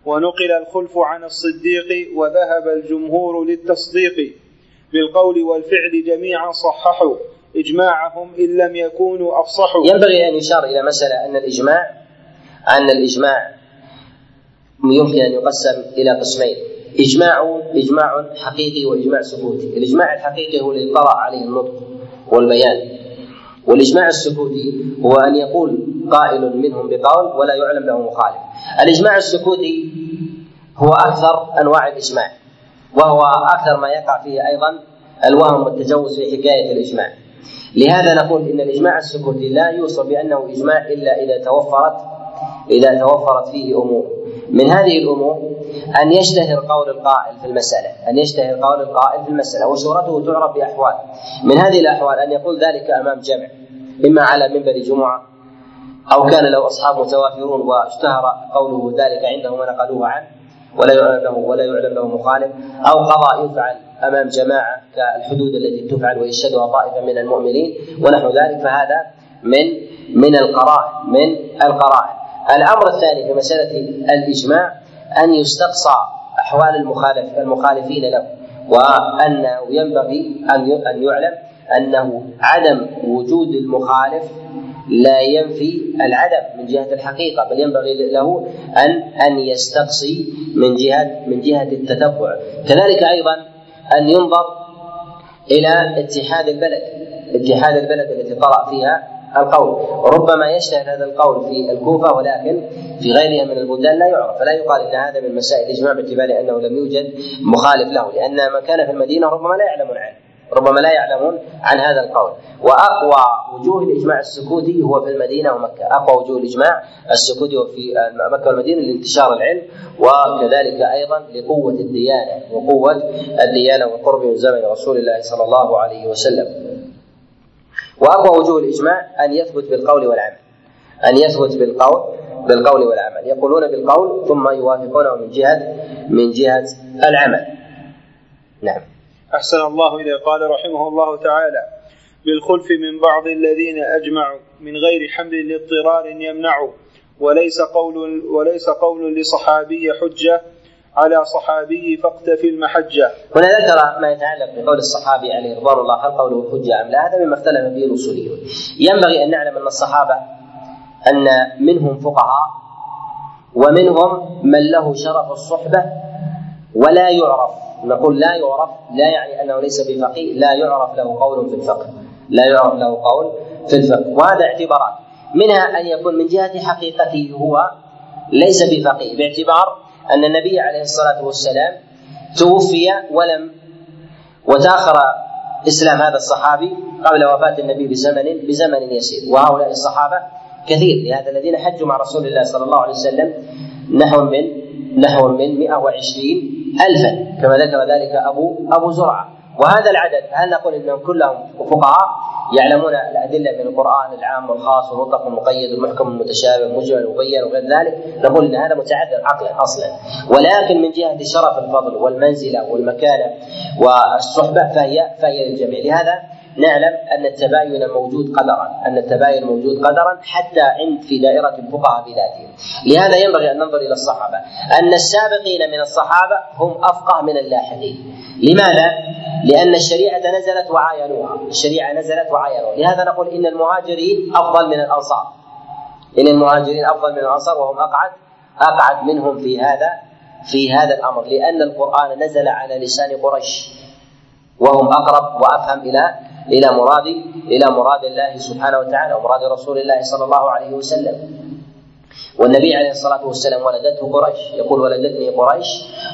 ونقل الخلف عن الصديق وذهب الجمهور للتصديق بالقول والفعل جميعا صححوا إجماعهم إن لم يكونوا أفصحوا. ينبغي أن يشار إلى مسألة أن الإجماع أن الإجماع يمكن أن يقسم إلى قسمين. إجماع إجماع حقيقي وإجماع سكوتي. الإجماع الحقيقي هو الذي طرا عليه النطق والبيان. والإجماع السكوتي هو أن يقول قائل منهم بقول ولا يعلم له مخالف. الإجماع السكوتي هو أكثر أنواع الإجماع وهو أكثر ما يقع فيه أيضا الوهم والتجوز في حكاية الإجماع. لهذا نقول إن الإجماع السكوتي لا يوصف بأنه إجماع إلا إذا توفرت إذا توفرت فيه أمور. من هذه الأمور أن يشتهر قول القائل في المسألة، أن يشتهر قول القائل في المسألة وشهرته تعرف بأحوال. من هذه الأحوال أن يقول ذلك أمام جمع إما على منبر جمعة أو كان له أصحاب متوافرون واشتهر قوله ذلك عندهم ونقلوه عنه ولا يعلم له ولا يعلم له مخالف أو قضاء يفعل أمام جماعة كالحدود التي تفعل ويشهدها طائفه من المؤمنين ونحو ذلك فهذا من من القرائن من القرائن الأمر الثاني في مسألة الإجماع أن يستقصى أحوال المخالف المخالفين له وانه ينبغي أن أن يعلم أنه عدم وجود المخالف لا ينفي العدم من جهة الحقيقة بل ينبغي له ان أن يستقصي من جهه من جهة التتبع. كذلك أيضا أن ينظر إلى اتحاد البلد اتحاد البلد التي طرأ فيها القول. وربما يشتهر هذا القول في الكوفة ولكن في غيرها من البلدان لا يعرف. فلا يقال إن هذا من مسائل الإجماع باعتبار أنه لم يوجد مخالف له لأن من كان في المدينة ربما لا يعلمون عنه ربما لا يعلمون عن هذا القول. وأقوى وجوه الإجماع السكوتي هو في المدينة ومكة. أقوى وجوه الإجماع السكوتي هو في مكة والمدينة لانتشار العلم وكذلك أيضا لقوة الديانة وقوة الديانة والقرب من زمن رسول الله صلى الله عليه وسلم. وأقوى وجوه الإجماع أن يثبت بالقول والعمل. أن يثبت بالقول بالقول والعمل. يقولون بالقول ثم يوافقونه من جهه من جهة العمل. نعم. أحسن الله إليه. قال رحمه الله تعالى بالخلف من بعض الذين أجمعوا من غير حمل لاضطرار يمنع وليس قول وليس قول لصحابي حجة على صحابي فاقتفي المحجة. هنا ذكر ما يتعلق بقول الصحابي عليه رضوان الله هل قوله حجة أم لا؟ هذا مما اختلف فيه الأصوليون. ينبغي أن نعلم أن الصحابة أن منهم فقهاء ومنهم من له شرف الصحبة ولا يعرف. نقول لا يعرف لا يعني أنه ليس بفقيه لا يعرف له قول في الفقه. لا يعرف له قول في الفقه. وهذا اعتبارات. منها أن يكون من جهة حقيقته هو ليس بفقيه. باعتبار أن النبي عليه الصلاة والسلام توفي ولم وتأخر إسلام هذا الصحابي قبل وفاة النبي بزمن بزمن يسير. وهؤلاء الصحابة كثير. لهذا الذين حجوا مع رسول الله صلى الله عليه وسلم نحو من نحو من 120 ألفا. كما ذكر ذلك أبو أبو زرعة. وهذا العدد هل نقول إنهم كلهم فقهاء؟ يعلمون الأدلة من القرآن العام والخاص والمطلق والمقيد والمحكم المتشابه والمجمل والمبين وغير ذلك نقول إن هذا متعذر عقلا أصلا. ولكن من جهة شرف الفضل والمنزلة والمكانة والصحبة فهي فهي للجميع. لهذا نعلم أن التباين موجود قدرا أن التباين موجود قدرا حتى عند في دائرة الفقهاء بذاتهم لهذا ينبغي أن ننظر إلى الصحابة. أن السابقين من الصحابة هم أفقه من اللاحقين. لماذا؟ لأن الشريعة نزلت وعاينوها. الشريعة نزلت وعاينوها. لهذا نقول إن المهاجرين أفضل من الأنصار. إن المهاجرين أفضل من الأنصار وهم أقعد أقعد منهم في هذا في هذا الأمر. لأن القرآن نزل على لسان قريش. وهم أقرب وأفهم إلى إلى مراد إلى مراد الله سبحانه وتعالى ومراد رسول الله صلى الله عليه وسلم. والنبي عليه الصلاة والسلام ولدته قريش. يقول ولدتني قريش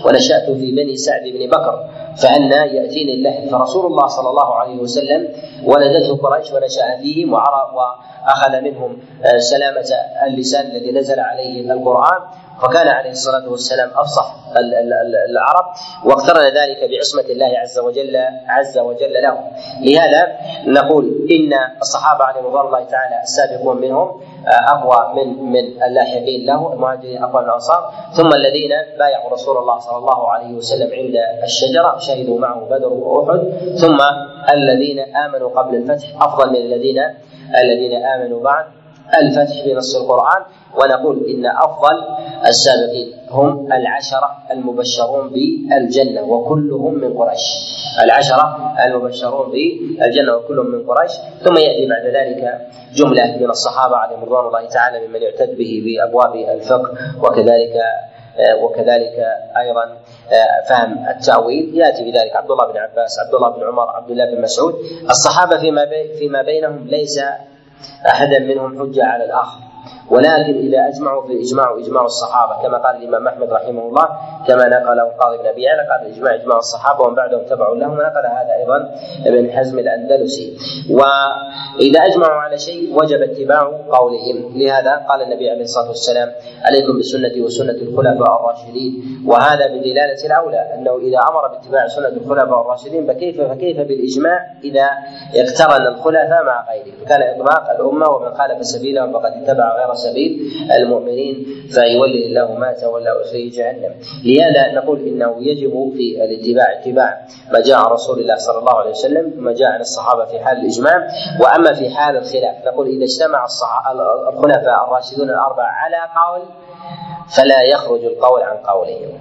ونشأت في بني سعد بن بكر فأنا يأتيني اللحم. فرسول الله صلى الله عليه وسلم ولدته قريش ونشأ فيهم وعرف وأخذ منهم آه، سلامة اللسان الذي نزل عليه القرآن. فكان عليه الصلاة والسلام أفصح العرب واقترن ذلك بعصمة الله عز وجل عز وجل له. لهذا نقول إن الصحابة عليهم رضوان الله تعالى السابقون منهم أقوى من من اللاحقين له المهاجرين اقوى الأنصار. ثم الذين بايعوا رسول الله صلى الله عليه وسلم عند الشجرة شهدوا معه بدر وأحد. ثم الذين آمنوا قبل الفتح أفضل من الذين الذين آمنوا بعد الفتح بنص القرآن. ونقول إن أفضل السابقين هم العشرة المبشرون بالجنة وكلهم من قريش. العشرة المبشرون بالجنة وكلهم من قريش. ثم يأتي بعد ذلك جملة من الصحابة عليهم رضوان الله تعالى ممن يعتد به بأبواب الفقه وكذلك وكذلك أيضا فهم التأويل. يأتي بذلك عبد الله بن عباس عبد الله بن عمر عبد الله بن مسعود. الصحابة فيما فيما بينهم ليس أحدا منهم حجة على الآخر. ولكن إذا أجمعوا في إجماع إجماع الصحابة كما قال الإمام أحمد رحمه الله كما نقله القاضي بن أبي يعلى قال إجماع إجماع الصحابة ومن بعدهم تبعوا لهم ونقل هذا أيضا ابن حزم الأندلسي. وإذا أجمعوا على شيء وجب اتباع قولهم. لهذا قال النبي عليه الصلاة والسلام عليكم بسنتي وسنة الخلفاء الراشدين وهذا بدلالة الأولى أنه إذا أمر باتباع سنة الخلفاء الراشدين فكيف فكيف بالإجماع إذا اقترن الخلفاء مع غيره فكان إطلاق الأمة ومن خالف سبيلهم فقد اتبع غير سبيل المؤمنين فيولي الله ما تولى ويصليه جهنم. لهذا نقول إنه يجب في الاتباع اتباع ما جاء رسول الله صلى الله عليه وسلم ما جاء عن الصحابة في حال الإجماع. وأما في حال الخلاف نقول إذا اجتمع الخلفاء الراشدون الأربعة على قول فلا يخرج القول عن قولهم.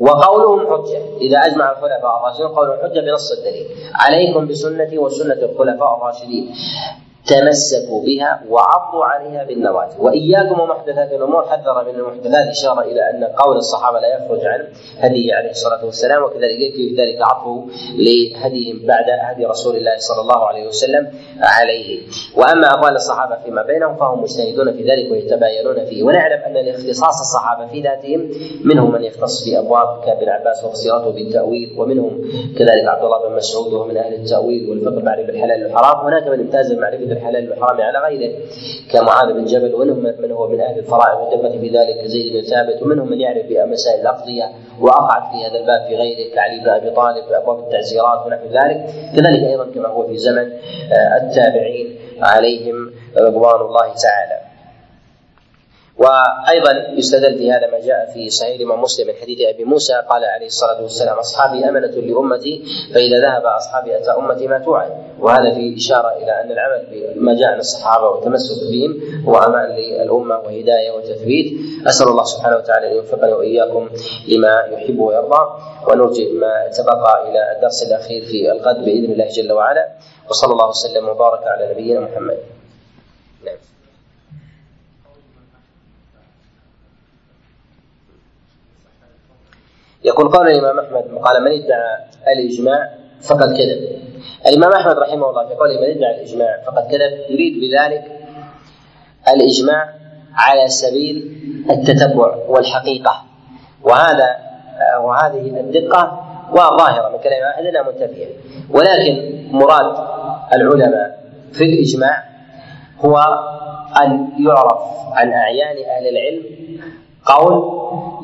وقولهم حجة. إذا أجمع الخلفاء الراشدون قولهم حجة بنص الدليل. عليكم بسنتي وسنة الخلفاء الراشدين. تمسكوا بها وعضوا عليها بالنواجذ. وإياكم ومحدثات الأمور حذر من المحدثات. إشارة إلى أن قول الصحابة لا يخرج عن هديه عليه الصلاة والسلام. وكذلك يكفي في ذلك عطفه لهديهم بعد هدي رسول الله صلى الله عليه وسلم عليه. وأما أقوال الصحابة فيما بينهم فهم مجتهدون في ذلك ويتباينون فيه. ونعلم أن لاختصاص الصحابة في ذاتهم منهم من يختص في أبواب كابن عباس وفصيرته بالتأويل ومنهم كذلك عبد الله بن مسعود وهو من أهل التأويل والفقه معرفه الحلال والحرام. هناك من امتاز بمعرفه الحلال والحرام على غيره. كمعاذ بن جبل ومنهم من هو من أهل الفرائض والدقه في ذلك كزيد بن ثابت ومنهم من يعرف بمسائل الأقضية وأقعد في هذا الباب في غيره كعلي بن أبي طالب في ابواب التعزيرات ونحو ذلك. كذلك أيضا كما هو في زمن آه، التابعين عليهم رضوان الله تعالى. وأيضا يستدل في هذا ما جاء في صحيح الإمام مسلم من حديث أبي موسى قال عليه الصلاة والسلام أصحابي أمنة لأمتي فإذا ذهب أصحابي أتى أمتي ما توعد وهذا في إشارة إلى أن العمل بما جاء عن الصحابة والتمسك بهم هو أمان للأمة وهداية وتثبيت. أسأل الله سبحانه وتعالى أن يوفقنا وإياكم لما يحب ويرضى ونرجئ ما تبقى إلى الدرس الأخير في الغد بإذن الله جل وعلا. وصلى الله وسلم وبارك على نبينا محمد. نعم. يقول قول الإمام أحمد قال من ادعى الإجماع فقد كذب. الإمام أحمد رحمه الله في قوله من ادعى الإجماع فقد كذب يريد بذلك الإجماع على سبيل التتبع والحقيقة. وهذا وهذه الدقة وظاهرة من كلام احدنا منتفية. ولكن مراد العلماء في الإجماع هو أن يعرف عن أعيان أهل العلم قول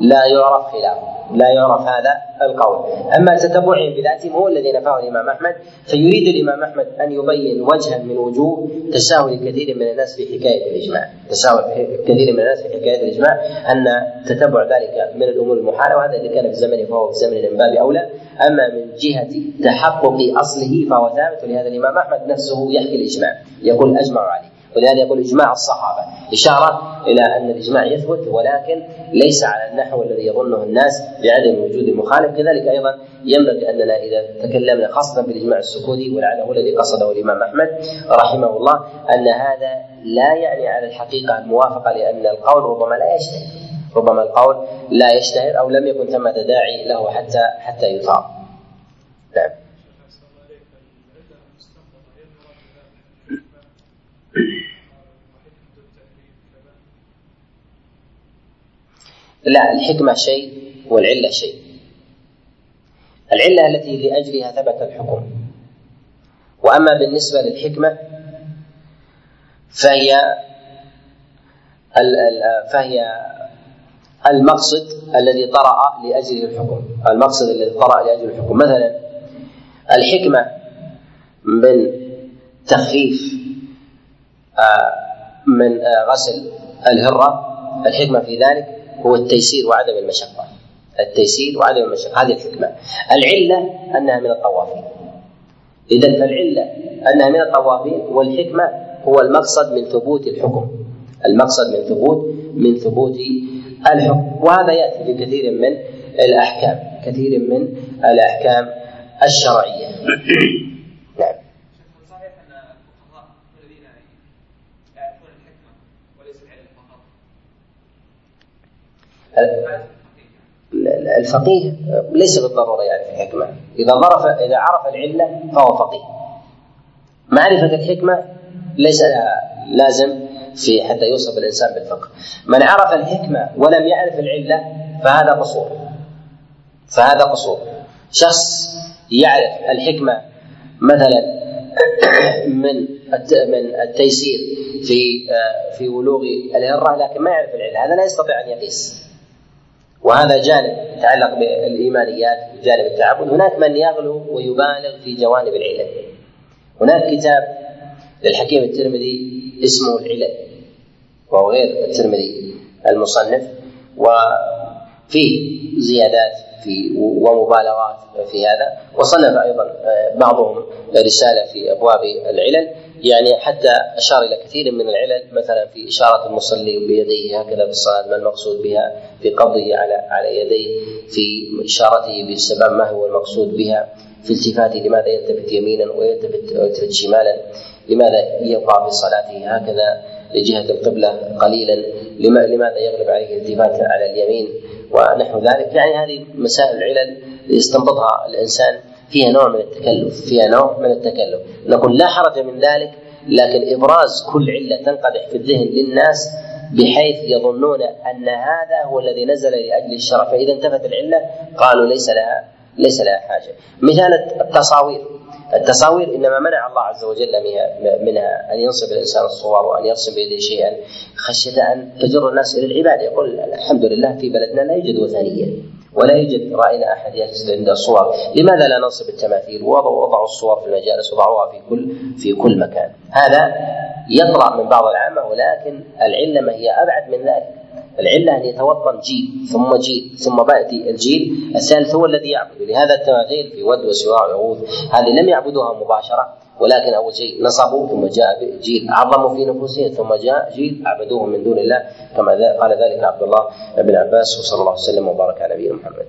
لا يعرف خلافه. لا يعرف هذا القول. أما تتبعهم بذاتهم هو الذي نفاه الإمام أحمد فيريد الإمام أحمد أن يبين وجها من وجوه تساهل كثير من الناس في حكاية الإجماع. تساهل كثير من الناس في حكاية الإجماع أن تتبع ذلك من الأمور المحاله وهذا إذا كان في زمنه فهو في زمن من باب أولى. أما من جهة تحقق أصله فهو ثابت ولهذا الإمام أحمد نفسه يحكي الإجماع يقول اجمع عليه. ولهذا يقول إجماع الصحابة. إشارة إلى أن الإجماع يثبت ولكن ليس على النحو الذي يظنه الناس بعدم وجود المخالف. كذلك أيضا ينبغي اننا إذا تكلمنا خاصة بالإجماع السكوتي ولعله الذي قصده الإمام أحمد رحمه الله أن هذا لا يعني على الحقيقة الموافقة لأن القول ربما لا يشتهر. ربما القول لا يشتهر أو لم يكن ثمة داعي له حتى حتى يثار. نعم. لا الحكمة شيء والعلة شيء. العلة التي لأجلها ثبت الحكم. وأما بالنسبة للحكمة فهي فهي المقصد الذي طرأ لأجله الحكم. المقصد الذي طرأ لأجل الحكم. مثلا الحكمة من تخفيف آه، من آه، غسل الهرة. الحكمة في ذلك هو التيسير وعدم المشقة. التيسير وعدم المشقة. هذه الحكمة. العلة أنها من الطوافين. إذا فالعلة أنها من الطوافين والحكمة هو المقصد من ثبوت الحكم. المقصد من ثبوت من ثبوت الحكم. وهذا يأتي في كثير من الأحكام. كثير من الأحكام الشرعية. الفقيه ليس بالضرورة يعرف يعني الحكمة. إذا ظرف إذا عرف العلة فهو فقيه. معرفه الحكمه ليس لازم في حتى يوصف الإنسان بالفقه. من عرف الحكمة ولم يعرف العلة فهذا قصور. فهذا قصور. شخص يعرف الحكمة مثلا [COUGHS] من من التيسير في في ولوغ الهرة لكن ما يعرف العلة. هذا لا يستطيع أن يقيس. وهذا جانب يتعلق بالإيمانيات جانب التعبد. هناك من يغلو ويبالغ في جوانب العلل. هناك كتاب للحكيم الترمذي اسمه العلل وهو غير الترمذي المصنف وفيه زيادات في ومبالغات في هذا. وصنف أيضا بعضهم رسالة في أبواب العلل. يعني حتى أشار إلى كثير من العلل مثلا في إشارة المصلي بيديه هكذا في الصلاة ما المقصود بها؟ في قبضه على على يديه في إشارته بالسبب ما هو المقصود بها؟ في التفاته لماذا يلتفت يمينا ويلتفت ويلتفت شمالا؟ لماذا يبقى في صلاته؟ هكذا لجهة القبلة قليلا. لماذا يغلب عليه الالتفات على اليمين؟ ونحو ذلك. يعني هذه مسائل العلل يستنبطها الإنسان. فيها نوع من التكلف فيها نوع من التكلف. نقول لا حرج من ذلك لكن إبراز كل علة تنقدح في الذهن للناس بحيث يظنون أن هذا هو الذي نزل لأجل الشرع. فإذا انتفت العلة قالوا ليس لها ليس لها حاجة. مثال التصاوير. التصاوير إنما منع الله عز وجل منها أن ينصب الإنسان الصور وأن يرسم بيده شيئا. خشية أن تجر الناس إلى العباده يقول الحمد لله في بلدنا لا يوجد وثنية. ولا يوجد راينا احد يجلس عند الصور، لماذا لا ننصب التماثيل؟ وضعوا الصور في المجالس وضعوها في كل في كل مكان، هذا يطلع من بعض العامة ولكن العلة ما هي أبعد من ذلك، العلة أن يتوطن جيل ثم جيل ثم باتي الجيل. الثالث هو الذي يعبد ولهذا التماثيل في ود وسواع وعوض هذه لم يعبدوها مباشرة. ولكن أول شيء نصبوا ثم جاء جيل عظموا في نفوسهم ثم جاء جيل عبدوه من دون الله كما قال ذلك عبد الله بن عباس وصلى الله وسلم وبارك على نبينا محمد.